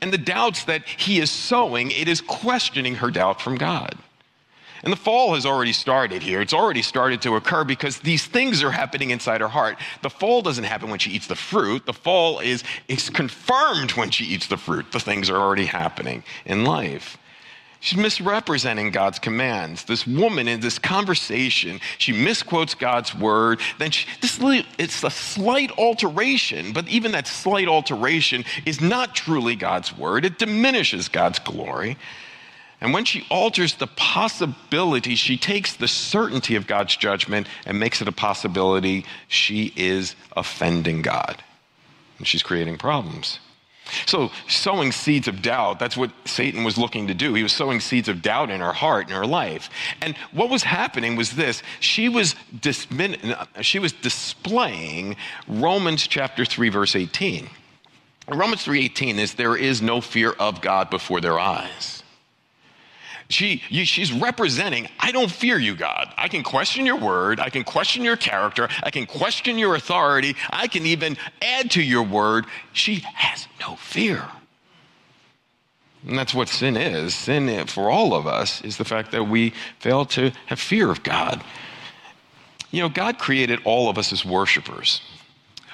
Speaker 4: And the doubts that he is sowing, it is questioning her doubt from God. And the fall has already started here. It's already started to occur because these things are happening inside her heart. The fall doesn't happen when she eats the fruit. The fall is, is confirmed when she eats the fruit. The things are already happening in life. She's misrepresenting God's commands. This woman in this conversation, she misquotes God's word. Then she, this, it's a slight alteration, but even that slight alteration is not truly God's word. It diminishes God's glory. And when she alters the possibility, she takes the certainty of God's judgment and makes it a possibility she is offending God. And she's creating problems. So, sowing seeds of doubt, that's what Satan was looking to do. He was sowing seeds of doubt in her heart, in her life. And what was happening was this she was, she was displaying Romans chapter 3, verse 18. Romans 3:18 is there is no fear of God before their eyes. She, she's representing, I don't fear you, God. I can question your word. I can question your character. I can question your authority. I can even add to your word. She has no fear. And that's what sin is. Sin for all of us is the fact that we fail to have fear of God. You know, God created all of us as worshipers.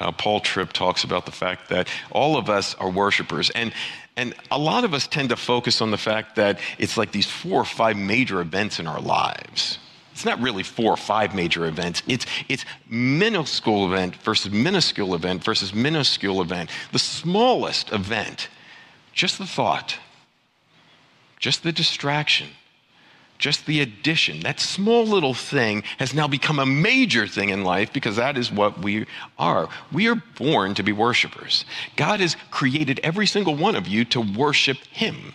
Speaker 4: Uh, Paul Tripp talks about the fact that all of us are worshipers. And and a lot of us tend to focus on the fact that it's like these four or five major events in our lives. It's not really four or five major events. It's, it's minuscule event versus minuscule event versus minuscule event. The smallest event, just the thought, just the distraction, just the addition, that small little thing has now become a major thing in life because that is what we are. We are born to be worshipers. God has created every single one of you to worship Him.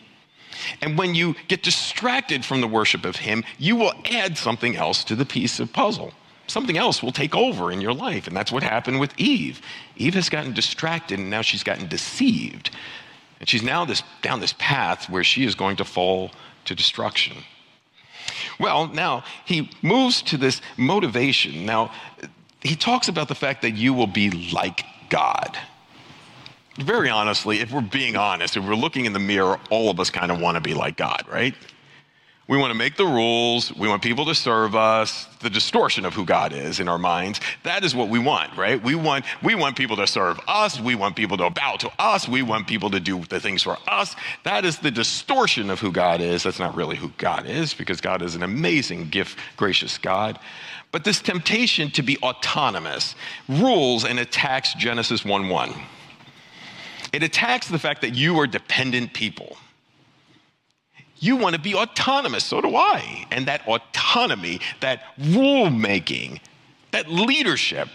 Speaker 4: And when you get distracted from the worship of Him, you will add something else to the piece of puzzle. Something else will take over in your life. And that's what happened with Eve. Eve has gotten distracted and now she's gotten deceived. And she's now this, down this path where she is going to fall to destruction. Well, now he moves to this motivation. Now, he talks about the fact that you will be like God. Very honestly, if we're being honest, if we're looking in the mirror, all of us kind of want to be like God, right? We want to make the rules. We want people to serve us. The distortion of who God is in our minds. That is what we want, right? We want, we want people to serve us. We want people to bow to us. We want people to do the things for us. That is the distortion of who God is. That's not really who God is because God is an amazing, gift, gracious God. But this temptation to be autonomous rules and attacks Genesis 1 1. It attacks the fact that you are dependent people. You want to be autonomous, so do I. And that autonomy, that rule making, that leadership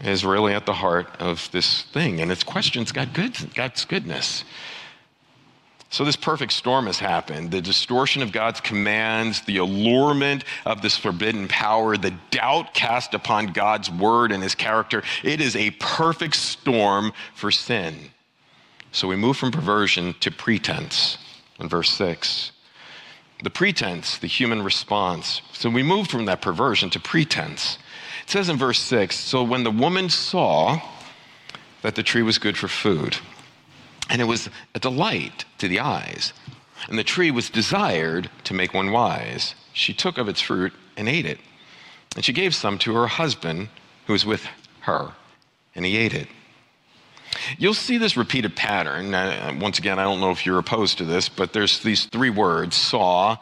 Speaker 4: is really at the heart of this thing. And its questions God good, God's goodness. So, this perfect storm has happened. The distortion of God's commands, the allurement of this forbidden power, the doubt cast upon God's word and his character. It is a perfect storm for sin. So, we move from perversion to pretense in verse 6. The pretense, the human response. So we move from that perversion to pretense. It says in verse 6 So when the woman saw that the tree was good for food, and it was a delight to the eyes, and the tree was desired to make one wise, she took of its fruit and ate it. And she gave some to her husband who was with her, and he ate it. You'll see this repeated pattern. Once again, I don't know if you're opposed to this, but there's these three words saw,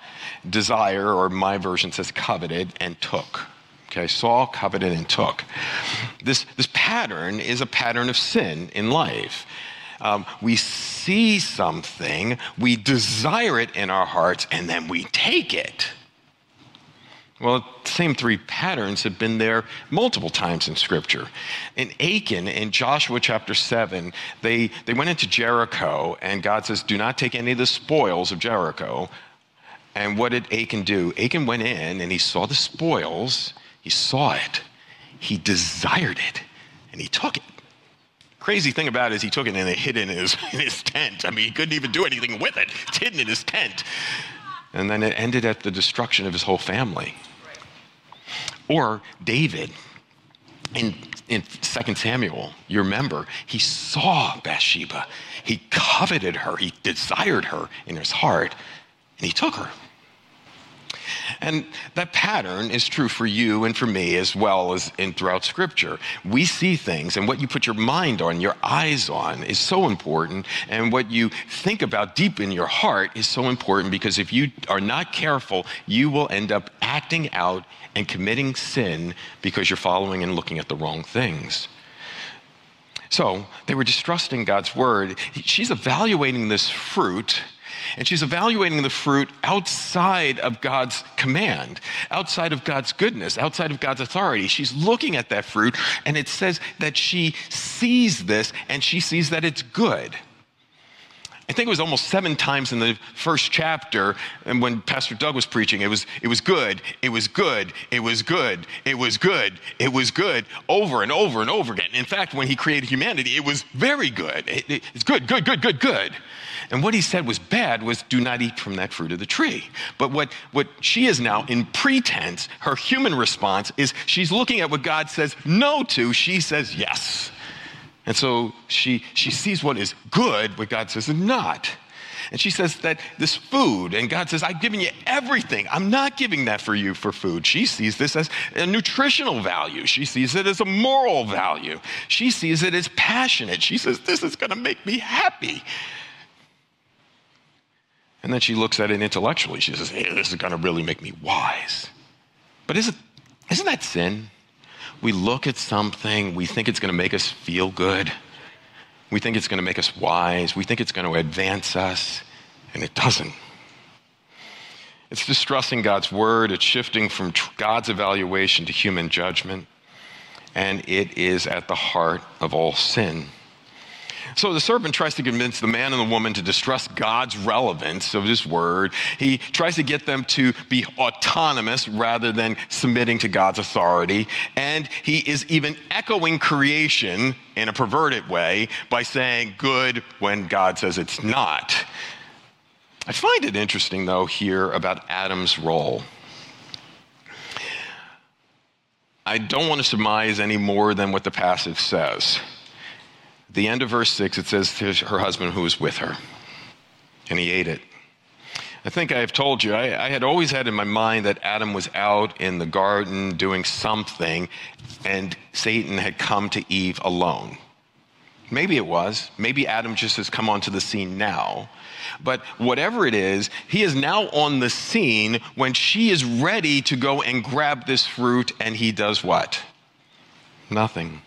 Speaker 4: desire, or my version says coveted, and took. Okay, saw, coveted, and took. This, this pattern is a pattern of sin in life. Um, we see something, we desire it in our hearts, and then we take it. Well, the same three patterns have been there multiple times in Scripture. In Achan, in Joshua chapter 7, they, they went into Jericho, and God says, Do not take any of the spoils of Jericho. And what did Achan do? Achan went in and he saw the spoils, he saw it, he desired it, and he took it. Crazy thing about it is he took it and it hid in his, *laughs* in his tent. I mean, he couldn't even do anything with it. It's hidden in his tent. And then it ended at the destruction of his whole family. Or David in, in 2 Samuel, you remember, he saw Bathsheba. He coveted her. He desired her in his heart, and he took her. And that pattern is true for you and for me as well as in throughout scripture. We see things and what you put your mind on, your eyes on is so important and what you think about deep in your heart is so important because if you are not careful, you will end up acting out and committing sin because you're following and looking at the wrong things. So they were distrusting God's word. She's evaluating this fruit and she's evaluating the fruit outside of God's command, outside of God's goodness, outside of God's authority. She's looking at that fruit, and it says that she sees this and she sees that it's good. I think it was almost seven times in the first chapter, and when Pastor Doug was preaching, it was, it was good, it was good, it was good, it was good, it was good, over and over and over again. In fact, when he created humanity, it was very good. It, it, it's good, good, good, good, good. And what he said was bad was do not eat from that fruit of the tree. But what, what she is now in pretense, her human response is she's looking at what God says no to, she says yes. And so she, she sees what is good, what God says not. And she says that this food, and God says, I've given you everything. I'm not giving that for you for food. She sees this as a nutritional value. She sees it as a moral value. She sees it as passionate. She says, This is going to make me happy. And then she looks at it intellectually. She says, hey, this is going to really make me wise. But isn't, isn't that sin? We look at something, we think it's going to make us feel good. We think it's going to make us wise. We think it's going to advance us, and it doesn't. It's distrusting God's word, it's shifting from God's evaluation to human judgment, and it is at the heart of all sin. So the serpent tries to convince the man and the woman to distrust God's relevance of his word. He tries to get them to be autonomous rather than submitting to God's authority. And he is even echoing creation in a perverted way by saying good when God says it's not. I find it interesting, though, here about Adam's role. I don't want to surmise any more than what the passage says. The end of verse 6, it says her husband who was with her, and he ate it. I think I have told you, I, I, had always had in my mind that Adam was out in the garden doing something, and Satan had come to Eve alone. Maybe it was. Maybe Adam just has come onto the scene now. But whatever it is, he is now on the scene when she is ready to go and grab this fruit, and he does what? Nothing.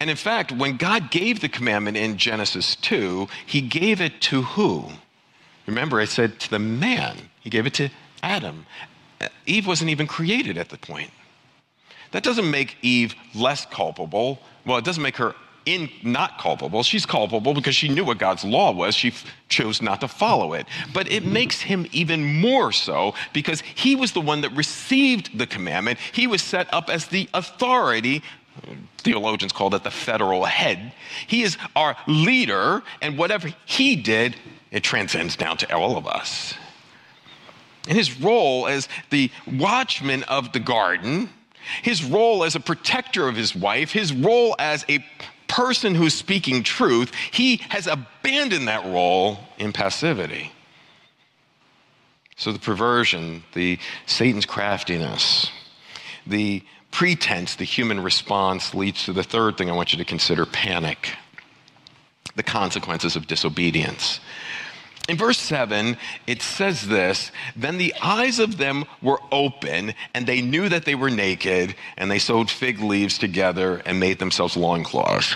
Speaker 4: And in fact, when God gave the commandment in Genesis 2, he gave it to who? Remember, I said to the man, he gave it to Adam. Eve wasn't even created at the point. That doesn't make Eve less culpable. Well, it doesn't make her in not culpable. She's culpable because she knew what God's law was. She f- chose not to follow it. But it makes him even more so because he was the one that received the commandment. He was set up as the authority. Theologians call that the federal head. He is our leader, and whatever he did, it transcends down to all of us. In his role as the watchman of the garden, his role as a protector of his wife, his role as a person who's speaking truth, he has abandoned that role in passivity. So the perversion, the Satan's craftiness, the pretense, the human response leads to the third thing I want you to consider panic, the consequences of disobedience. In verse 7, it says this Then the eyes of them were open, and they knew that they were naked, and they sewed fig leaves together and made themselves loincloths.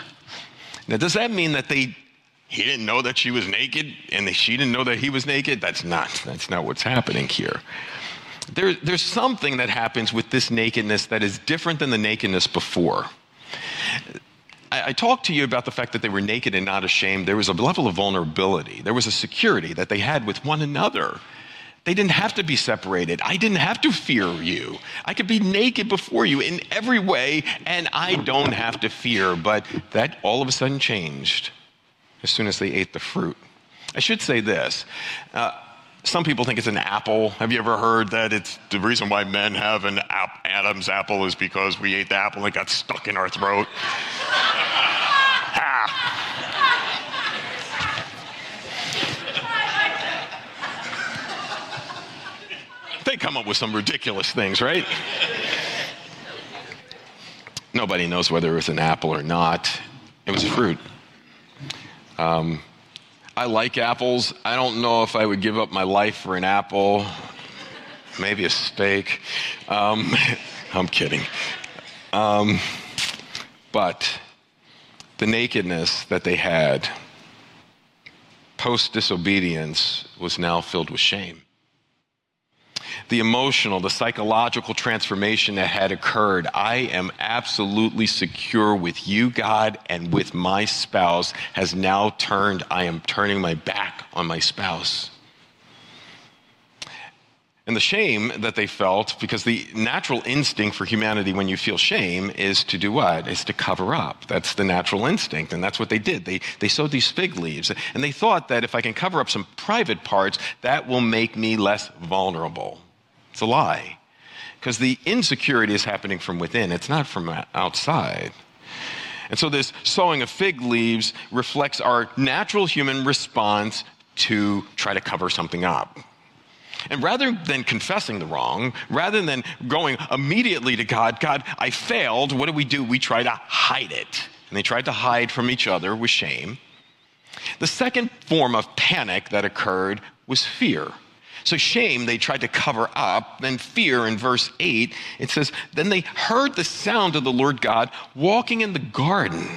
Speaker 4: Now, does that mean that they he didn't know that she was naked and she didn't know that he was naked? That's not, that's not what's happening here. There, there's something that happens with this nakedness that is different than the nakedness before. I, I talked to you about the fact that they were naked and not ashamed. There was a level of vulnerability, there was a security that they had with one another. They didn't have to be separated. I didn't have to fear you. I could be naked before you in every way, and I don't have to fear. But that all of a sudden changed as soon as they ate the fruit. I should say this. Uh, some people think it's an apple. Have you ever heard that it's the reason why men have an ap- Adam's apple is because we ate the apple and it got stuck in our throat? They come up with some ridiculous things, right? Nobody knows whether it was an apple or not. It was a fruit. Um, I like apples. I don't know if I would give up my life for an apple, maybe a steak. Um, *laughs* I'm kidding. Um, but the nakedness that they had post disobedience was now filled with shame the emotional, the psychological transformation that had occurred. I am absolutely secure with you, God, and with my spouse has now turned, I am turning my back on my spouse. And the shame that they felt, because the natural instinct for humanity when you feel shame is to do what? Is to cover up. That's the natural instinct. And that's what they did. They, they sewed these fig leaves. And they thought that if I can cover up some private parts, that will make me less vulnerable. It's a lie. Because the insecurity is happening from within, it's not from outside. And so, this sewing of fig leaves reflects our natural human response to try to cover something up. And rather than confessing the wrong, rather than going immediately to God, God, I failed, what do we do? We try to hide it. And they tried to hide from each other with shame. The second form of panic that occurred was fear. So, shame they tried to cover up. Then, fear in verse 8, it says, Then they heard the sound of the Lord God walking in the garden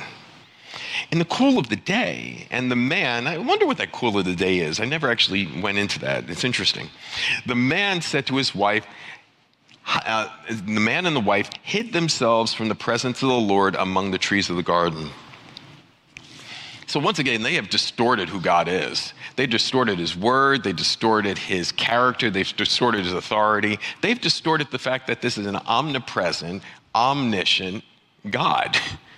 Speaker 4: in the cool of the day. And the man, I wonder what that cool of the day is. I never actually went into that. It's interesting. The man said to his wife, uh, the man and the wife hid themselves from the presence of the Lord among the trees of the garden. So, once again, they have distorted who God is. They distorted his word, they distorted his character, they've distorted his authority. They've distorted the fact that this is an omnipresent, omniscient God. *laughs*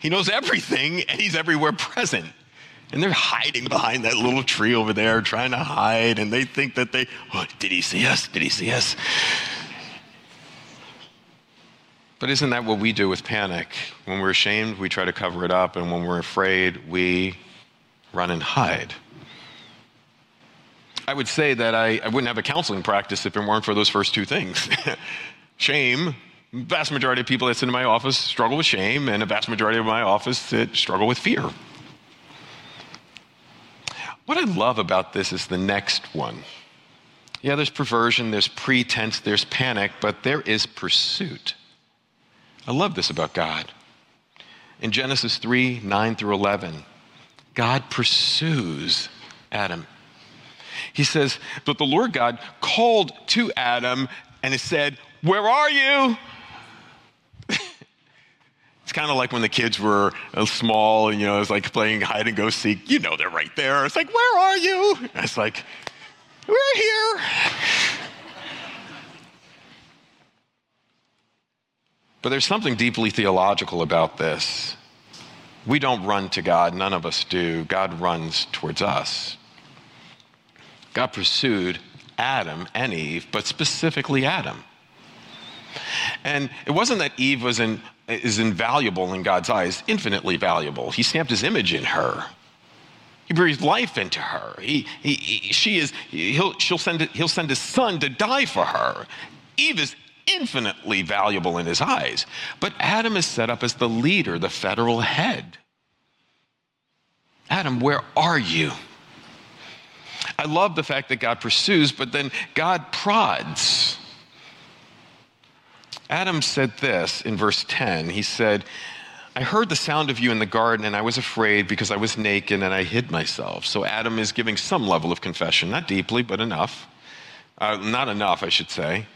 Speaker 4: He knows everything and he's everywhere present. And they're hiding behind that little tree over there, trying to hide. And they think that they, oh, did he see us? Did he see us? But isn't that what we do with panic? When we're ashamed, we try to cover it up. And when we're afraid, we run and hide. I would say that I, I wouldn't have a counseling practice if it weren't for those first two things. *laughs* shame, vast majority of people that sit in my office struggle with shame, and a vast majority of my office that struggle with fear. What I love about this is the next one. Yeah, there's perversion, there's pretense, there's panic, but there is pursuit. I love this about God. In Genesis 3 9 through 11, God pursues Adam. He says, But the Lord God called to Adam and said, Where are you? It's kind of like when the kids were uh, small and, you know, it's like playing hide and go seek. You know, they're right there. It's like, Where are you? And it's like, We're here. But there's something deeply theological about this. We don't run to God, none of us do. God runs towards us. God pursued Adam and Eve, but specifically Adam. And it wasn't that Eve was in, is invaluable in God's eyes, infinitely valuable. He stamped his image in her. He breathed life into her. He, he, he she is, he'll, she'll send, he'll send his son to die for her. Eve is infinitely valuable in his eyes. But Adam is set up as the leader, the federal head. Adam, where are you? I love the fact that God pursues, but then God prods. Adam said this in verse 10. He said, I heard the sound of you in the garden and I was afraid because I was naked and I hid myself. So Adam is giving some level of confession, not deeply, but enough. Uh, not enough, I should say.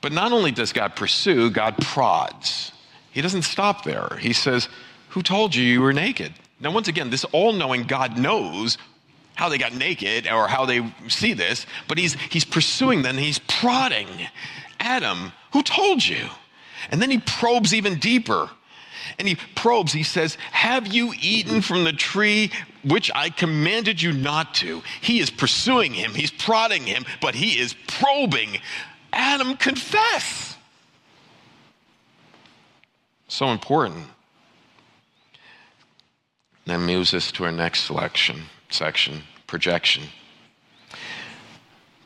Speaker 4: But not only does God pursue, God prods. He doesn't stop there. He says, Who told you you were naked? Now, once again, this all knowing God knows how they got naked or how they see this, but he's, he's pursuing them, he's prodding. Adam, who told you? And then he probes even deeper. And he probes, he says, Have you eaten from the tree which I commanded you not to? He is pursuing him, he's prodding him, but he is probing. Adam, confess. So important. That moves us to our next selection section projection,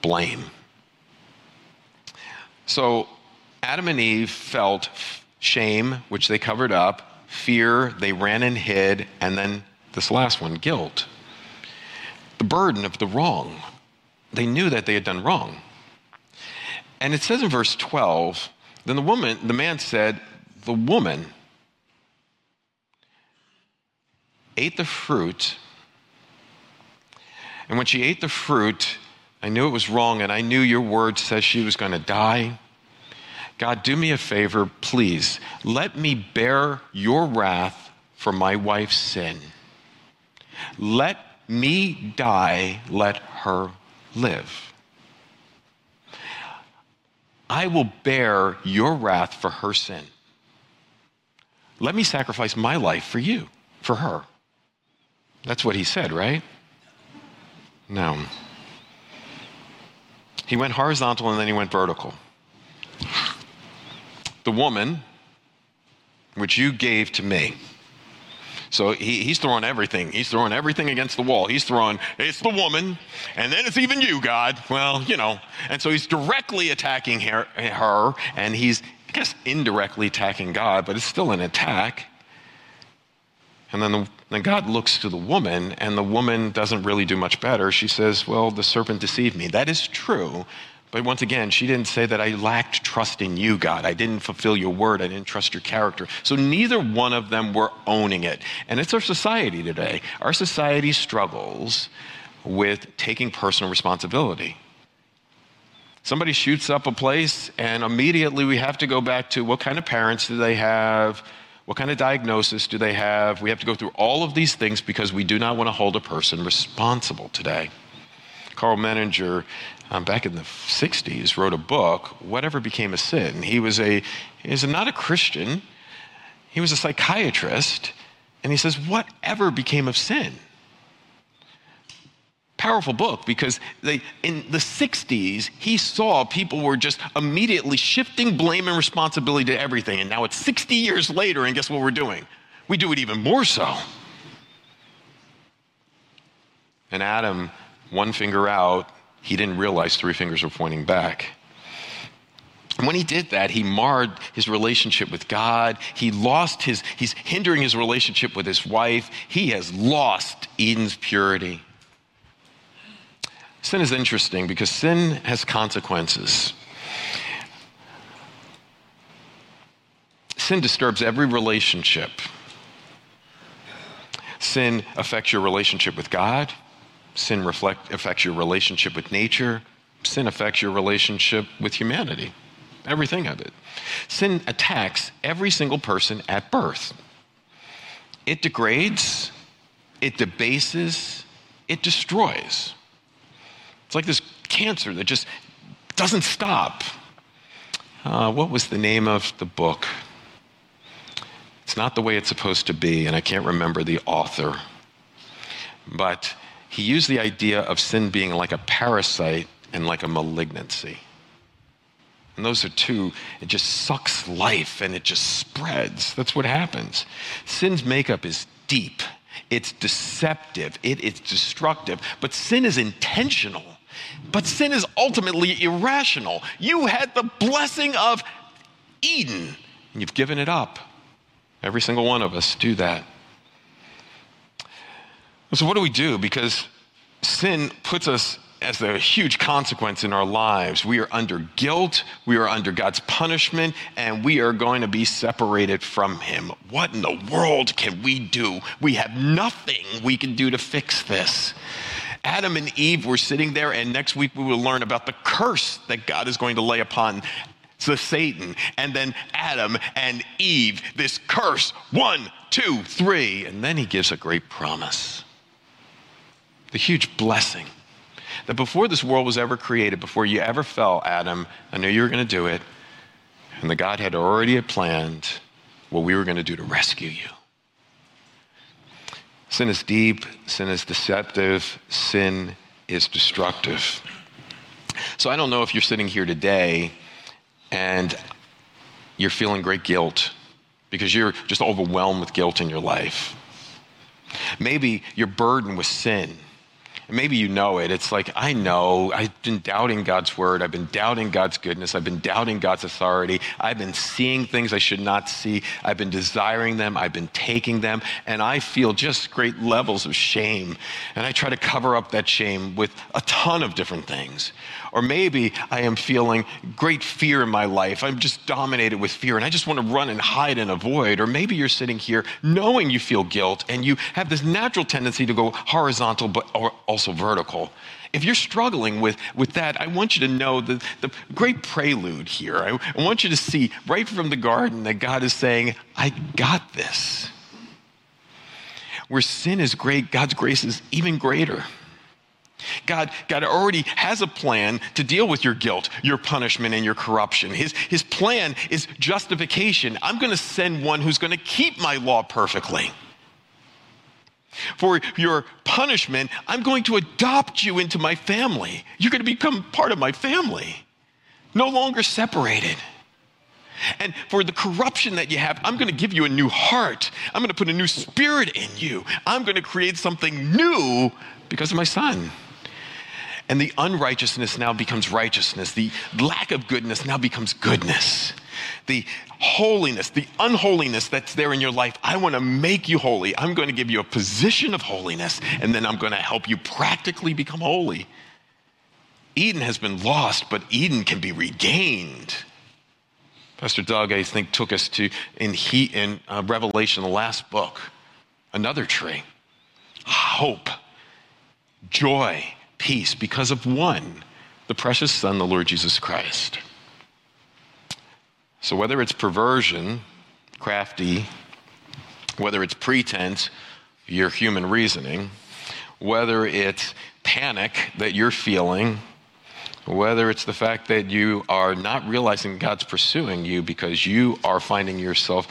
Speaker 4: blame. So Adam and Eve felt shame, which they covered up, fear, they ran and hid, and then this last one, guilt. The burden of the wrong. They knew that they had done wrong. And it says in verse 12, then the woman, the man said, the woman ate the fruit and when she ate the fruit, I knew it was wrong, and I knew your word says she was going to die. God, do me a favor, please. Let me bear your wrath for my wife's sin. Let me die, let her live. I will bear your wrath for her sin. Let me sacrifice my life for you, for her. That's what he said, right? No. He went horizontal and then he went vertical. The woman, which you gave to me. So he, he's throwing everything. He's throwing everything against the wall. He's throwing, it's the woman, and then it's even you, God. Well, you know. And so he's directly attacking her, her and he's, I guess, indirectly attacking God, but it's still an attack. And then, the, then God looks to the woman, and the woman doesn't really do much better. She says, Well, the serpent deceived me. That is true. But once again, she didn't say that I lacked trust in you, God. I didn't fulfill your word. I didn't trust your character. So neither one of them were owning it. And it's our society today. Our society struggles with taking personal responsibility. Somebody shoots up a place, and immediately we have to go back to what kind of parents do they have? What kind of diagnosis do they have? We have to go through all of these things because we do not want to hold a person responsible today. Karl Menninger, um, back in the 60s, wrote a book, Whatever Became of Sin. He was, a, he was not a Christian, he was a psychiatrist, and he says, Whatever became of sin? powerful book because they, in the 60s, he saw people were just immediately shifting blame and responsibility to everything. And now it's 60 years later, and guess what we're doing? We do it even more so. And Adam, one finger out, he didn't realize three fingers were pointing back. When he did that, he marred his relationship with God. He lost his, he's hindering his relationship with his wife. He has lost Eden's purity. Sin is interesting because sin has consequences. Sin disturbs every relationship. Sin affects your relationship with God. Sin reflect, affects your relationship with nature. Sin affects your relationship with humanity everything of it. Sin attacks every single person at birth. It degrades, it debases, it destroys. It's like this cancer that just doesn't stop. Uh, what was the name of the book? It's not the way it's supposed to be, and I can't remember the author. But he used the idea of sin being like a parasite and like a malignancy. And those are two, it just sucks life and it just spreads. That's what happens. Sin's makeup is deep, it's deceptive, it is destructive, but sin is intentional. But sin is ultimately irrational. You had the blessing of Eden, and you've given it up. Every single one of us do that. So, what do we do? Because sin puts us as a huge consequence in our lives. We are under guilt, we are under God's punishment, and we are going to be separated from Him. What in the world can we do? We have nothing we can do to fix this. Adam and Eve were sitting there, and next week we will learn about the curse that God is going to lay upon the Satan, and then Adam and Eve. This curse one, two, three, and then he gives a great promise the huge blessing that before this world was ever created, before you ever fell, Adam, I knew you were going to do it. And the God had already planned what we were going to do to rescue you. Sin is deep, sin is deceptive, sin is destructive. So I don't know if you're sitting here today and you're feeling great guilt because you're just overwhelmed with guilt in your life. Maybe you're burdened with sin maybe you know it. It's like, I know, I've been doubting God's word. I've been doubting God's goodness. I've been doubting God's authority. I've been seeing things I should not see. I've been desiring them. I've been taking them. And I feel just great levels of shame. And I try to cover up that shame with a ton of different things. Or maybe I am feeling great fear in my life. I'm just dominated with fear and I just want to run and hide and avoid. Or maybe you're sitting here knowing you feel guilt and you have this natural tendency to go horizontal but also vertical. If you're struggling with, with that, I want you to know the, the great prelude here. I, I want you to see right from the garden that God is saying, I got this. Where sin is great, God's grace is even greater. God, God already has a plan to deal with your guilt, your punishment, and your corruption. His, his plan is justification. I'm going to send one who's going to keep my law perfectly. For your punishment, I'm going to adopt you into my family. You're going to become part of my family, no longer separated. And for the corruption that you have, I'm going to give you a new heart. I'm going to put a new spirit in you. I'm going to create something new because of my son. And the unrighteousness now becomes righteousness. The lack of goodness now becomes goodness. The holiness, the unholiness that's there in your life, I want to make you holy. I'm going to give you a position of holiness, and then I'm going to help you practically become holy. Eden has been lost, but Eden can be regained. Pastor Doug, I think, took us to in, he, in uh, Revelation, the last book, another tree. Hope, joy, peace because of one, the precious Son, the Lord Jesus Christ. So, whether it's perversion, crafty, whether it's pretense, your human reasoning, whether it's panic that you're feeling, whether it's the fact that you are not realizing God's pursuing you because you are finding yourself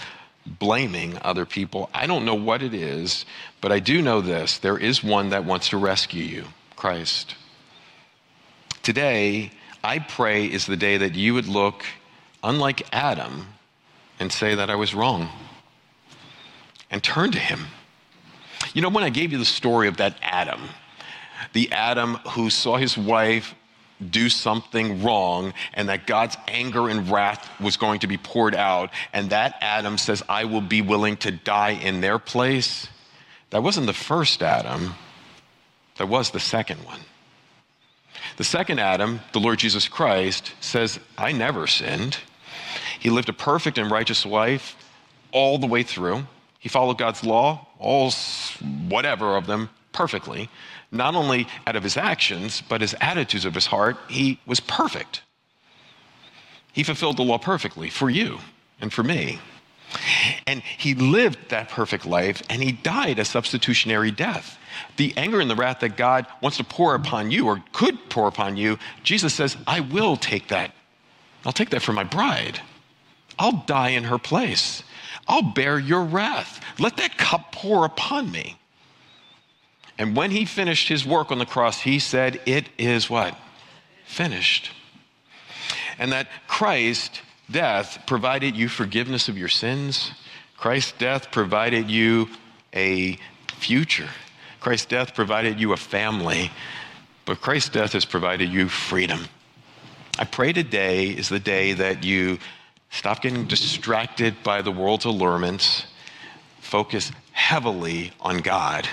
Speaker 4: blaming other people. I don't know what it is, but I do know this there is one that wants to rescue you. Christ. Today, I pray is the day that you would look, unlike Adam, and say that I was wrong and turn to him. You know, when I gave you the story of that Adam, the Adam who saw his wife do something wrong and that God's anger and wrath was going to be poured out, and that Adam says, I will be willing to die in their place. That wasn't the first Adam, that was the second one. The second Adam, the Lord Jesus Christ, says, I never sinned. He lived a perfect and righteous life all the way through. He followed God's law, all whatever of them, perfectly. Not only out of his actions, but his attitudes of his heart, he was perfect. He fulfilled the law perfectly for you and for me. And he lived that perfect life and he died a substitutionary death. The anger and the wrath that God wants to pour upon you or could pour upon you, Jesus says, I will take that. I'll take that for my bride. I'll die in her place. I'll bear your wrath. Let that cup pour upon me. And when he finished his work on the cross, he said, It is what? Finished. And that Christ's death provided you forgiveness of your sins. Christ's death provided you a future. Christ's death provided you a family. But Christ's death has provided you freedom. I pray today is the day that you stop getting distracted by the world's allurements, focus heavily on God,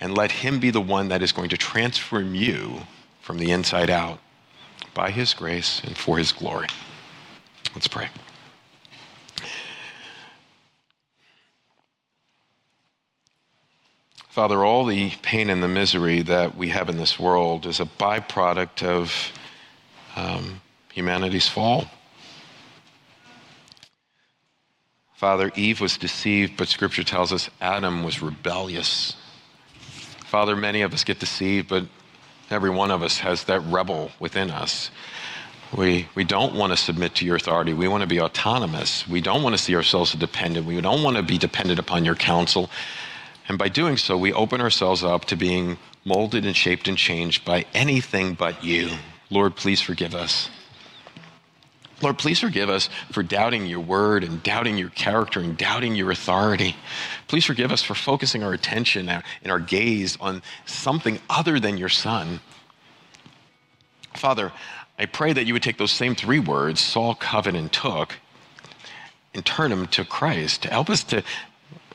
Speaker 4: and let Him be the one that is going to transform you from the inside out by His grace and for His glory. Let's pray. Father, all the pain and the misery that we have in this world is a byproduct of um, humanity's fall. Father, Eve was deceived, but Scripture tells us Adam was rebellious. Father, many of us get deceived, but every one of us has that rebel within us. We, we don't want to submit to your authority. We want to be autonomous. We don't want to see ourselves as dependent. We don't want to be dependent upon your counsel. And by doing so, we open ourselves up to being molded and shaped and changed by anything but you. Lord, please forgive us. Lord, please forgive us for doubting your word and doubting your character and doubting your authority. Please forgive us for focusing our attention and our gaze on something other than your son. Father, I pray that you would take those same three words, Saul, covet, and took, and turn them to Christ, to help us to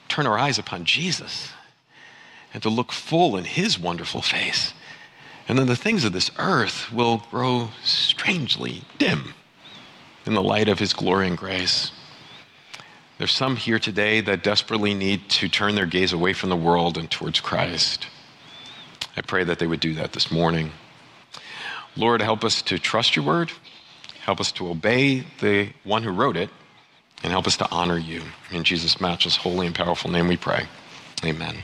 Speaker 4: turn our eyes upon Jesus and to look full in his wonderful face. And then the things of this earth will grow strangely dim in the light of his glory and grace. There's some here today that desperately need to turn their gaze away from the world and towards Christ. I pray that they would do that this morning. Lord, help us to trust your word, help us to obey the one who wrote it, and help us to honor you. In Jesus' matchless, holy, and powerful name we pray. Amen.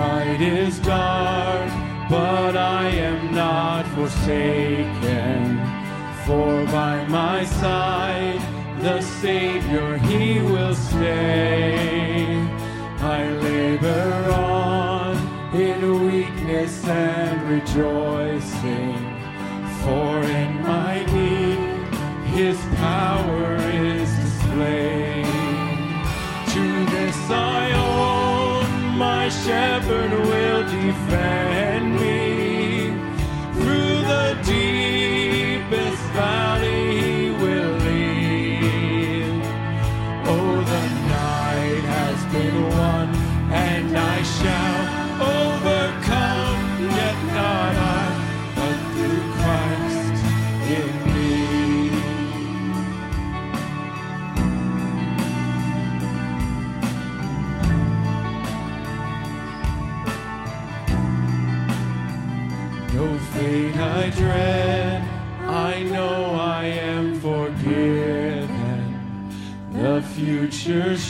Speaker 2: night is dark, but I am not forsaken. For by my side the Savior, He will stay.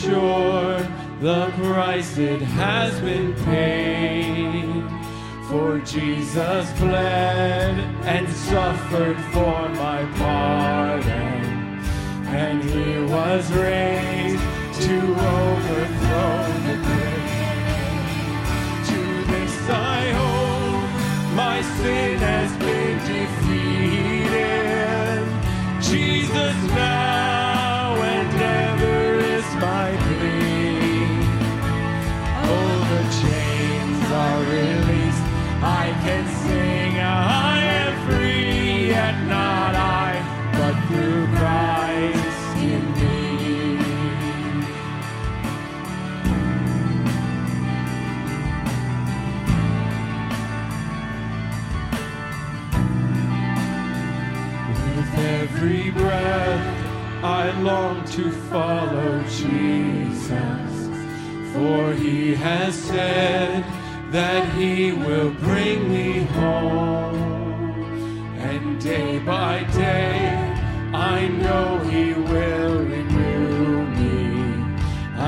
Speaker 2: Sure, the price it has been paid. For Jesus bled and suffered for my pardon, and he was raised to overthrow the grave. To this I hold, my sin has said that he will bring me home. And day by day, I know he will renew me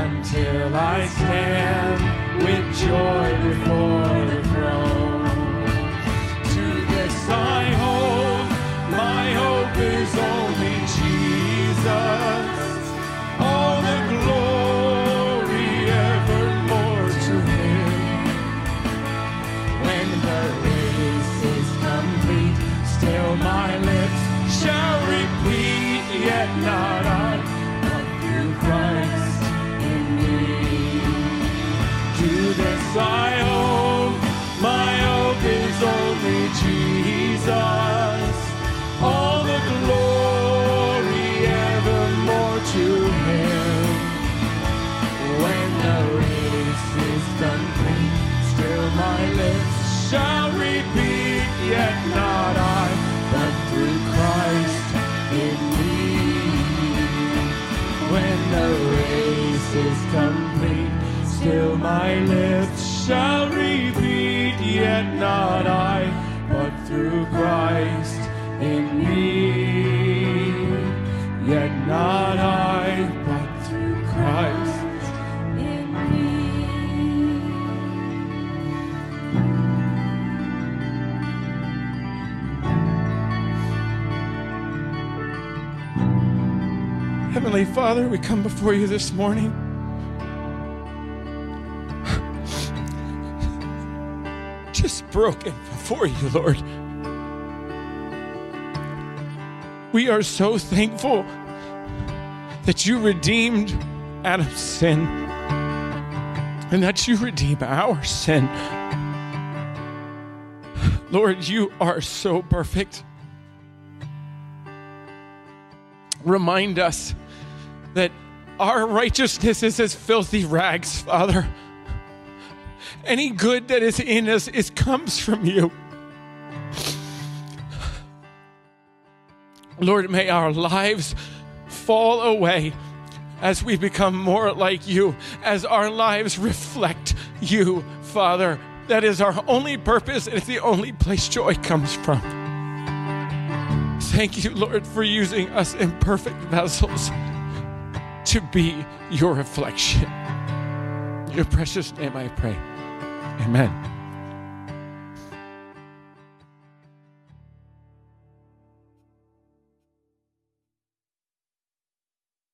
Speaker 2: until I stand with joy we come before you this morning. Just broken before you, Lord. We are so thankful that you redeemed Adam's sin and that you redeem our sin. Lord, you are so perfect. Remind us that our righteousness is as filthy rags, Father. Any good that is in us is comes from you. Lord, may our lives fall away as we become more like you, as our lives reflect you, Father. That is our only purpose, and it's the only place joy comes from. Thank you, Lord, for using us imperfect vessels to be your reflection. In your precious name I pray. Amen.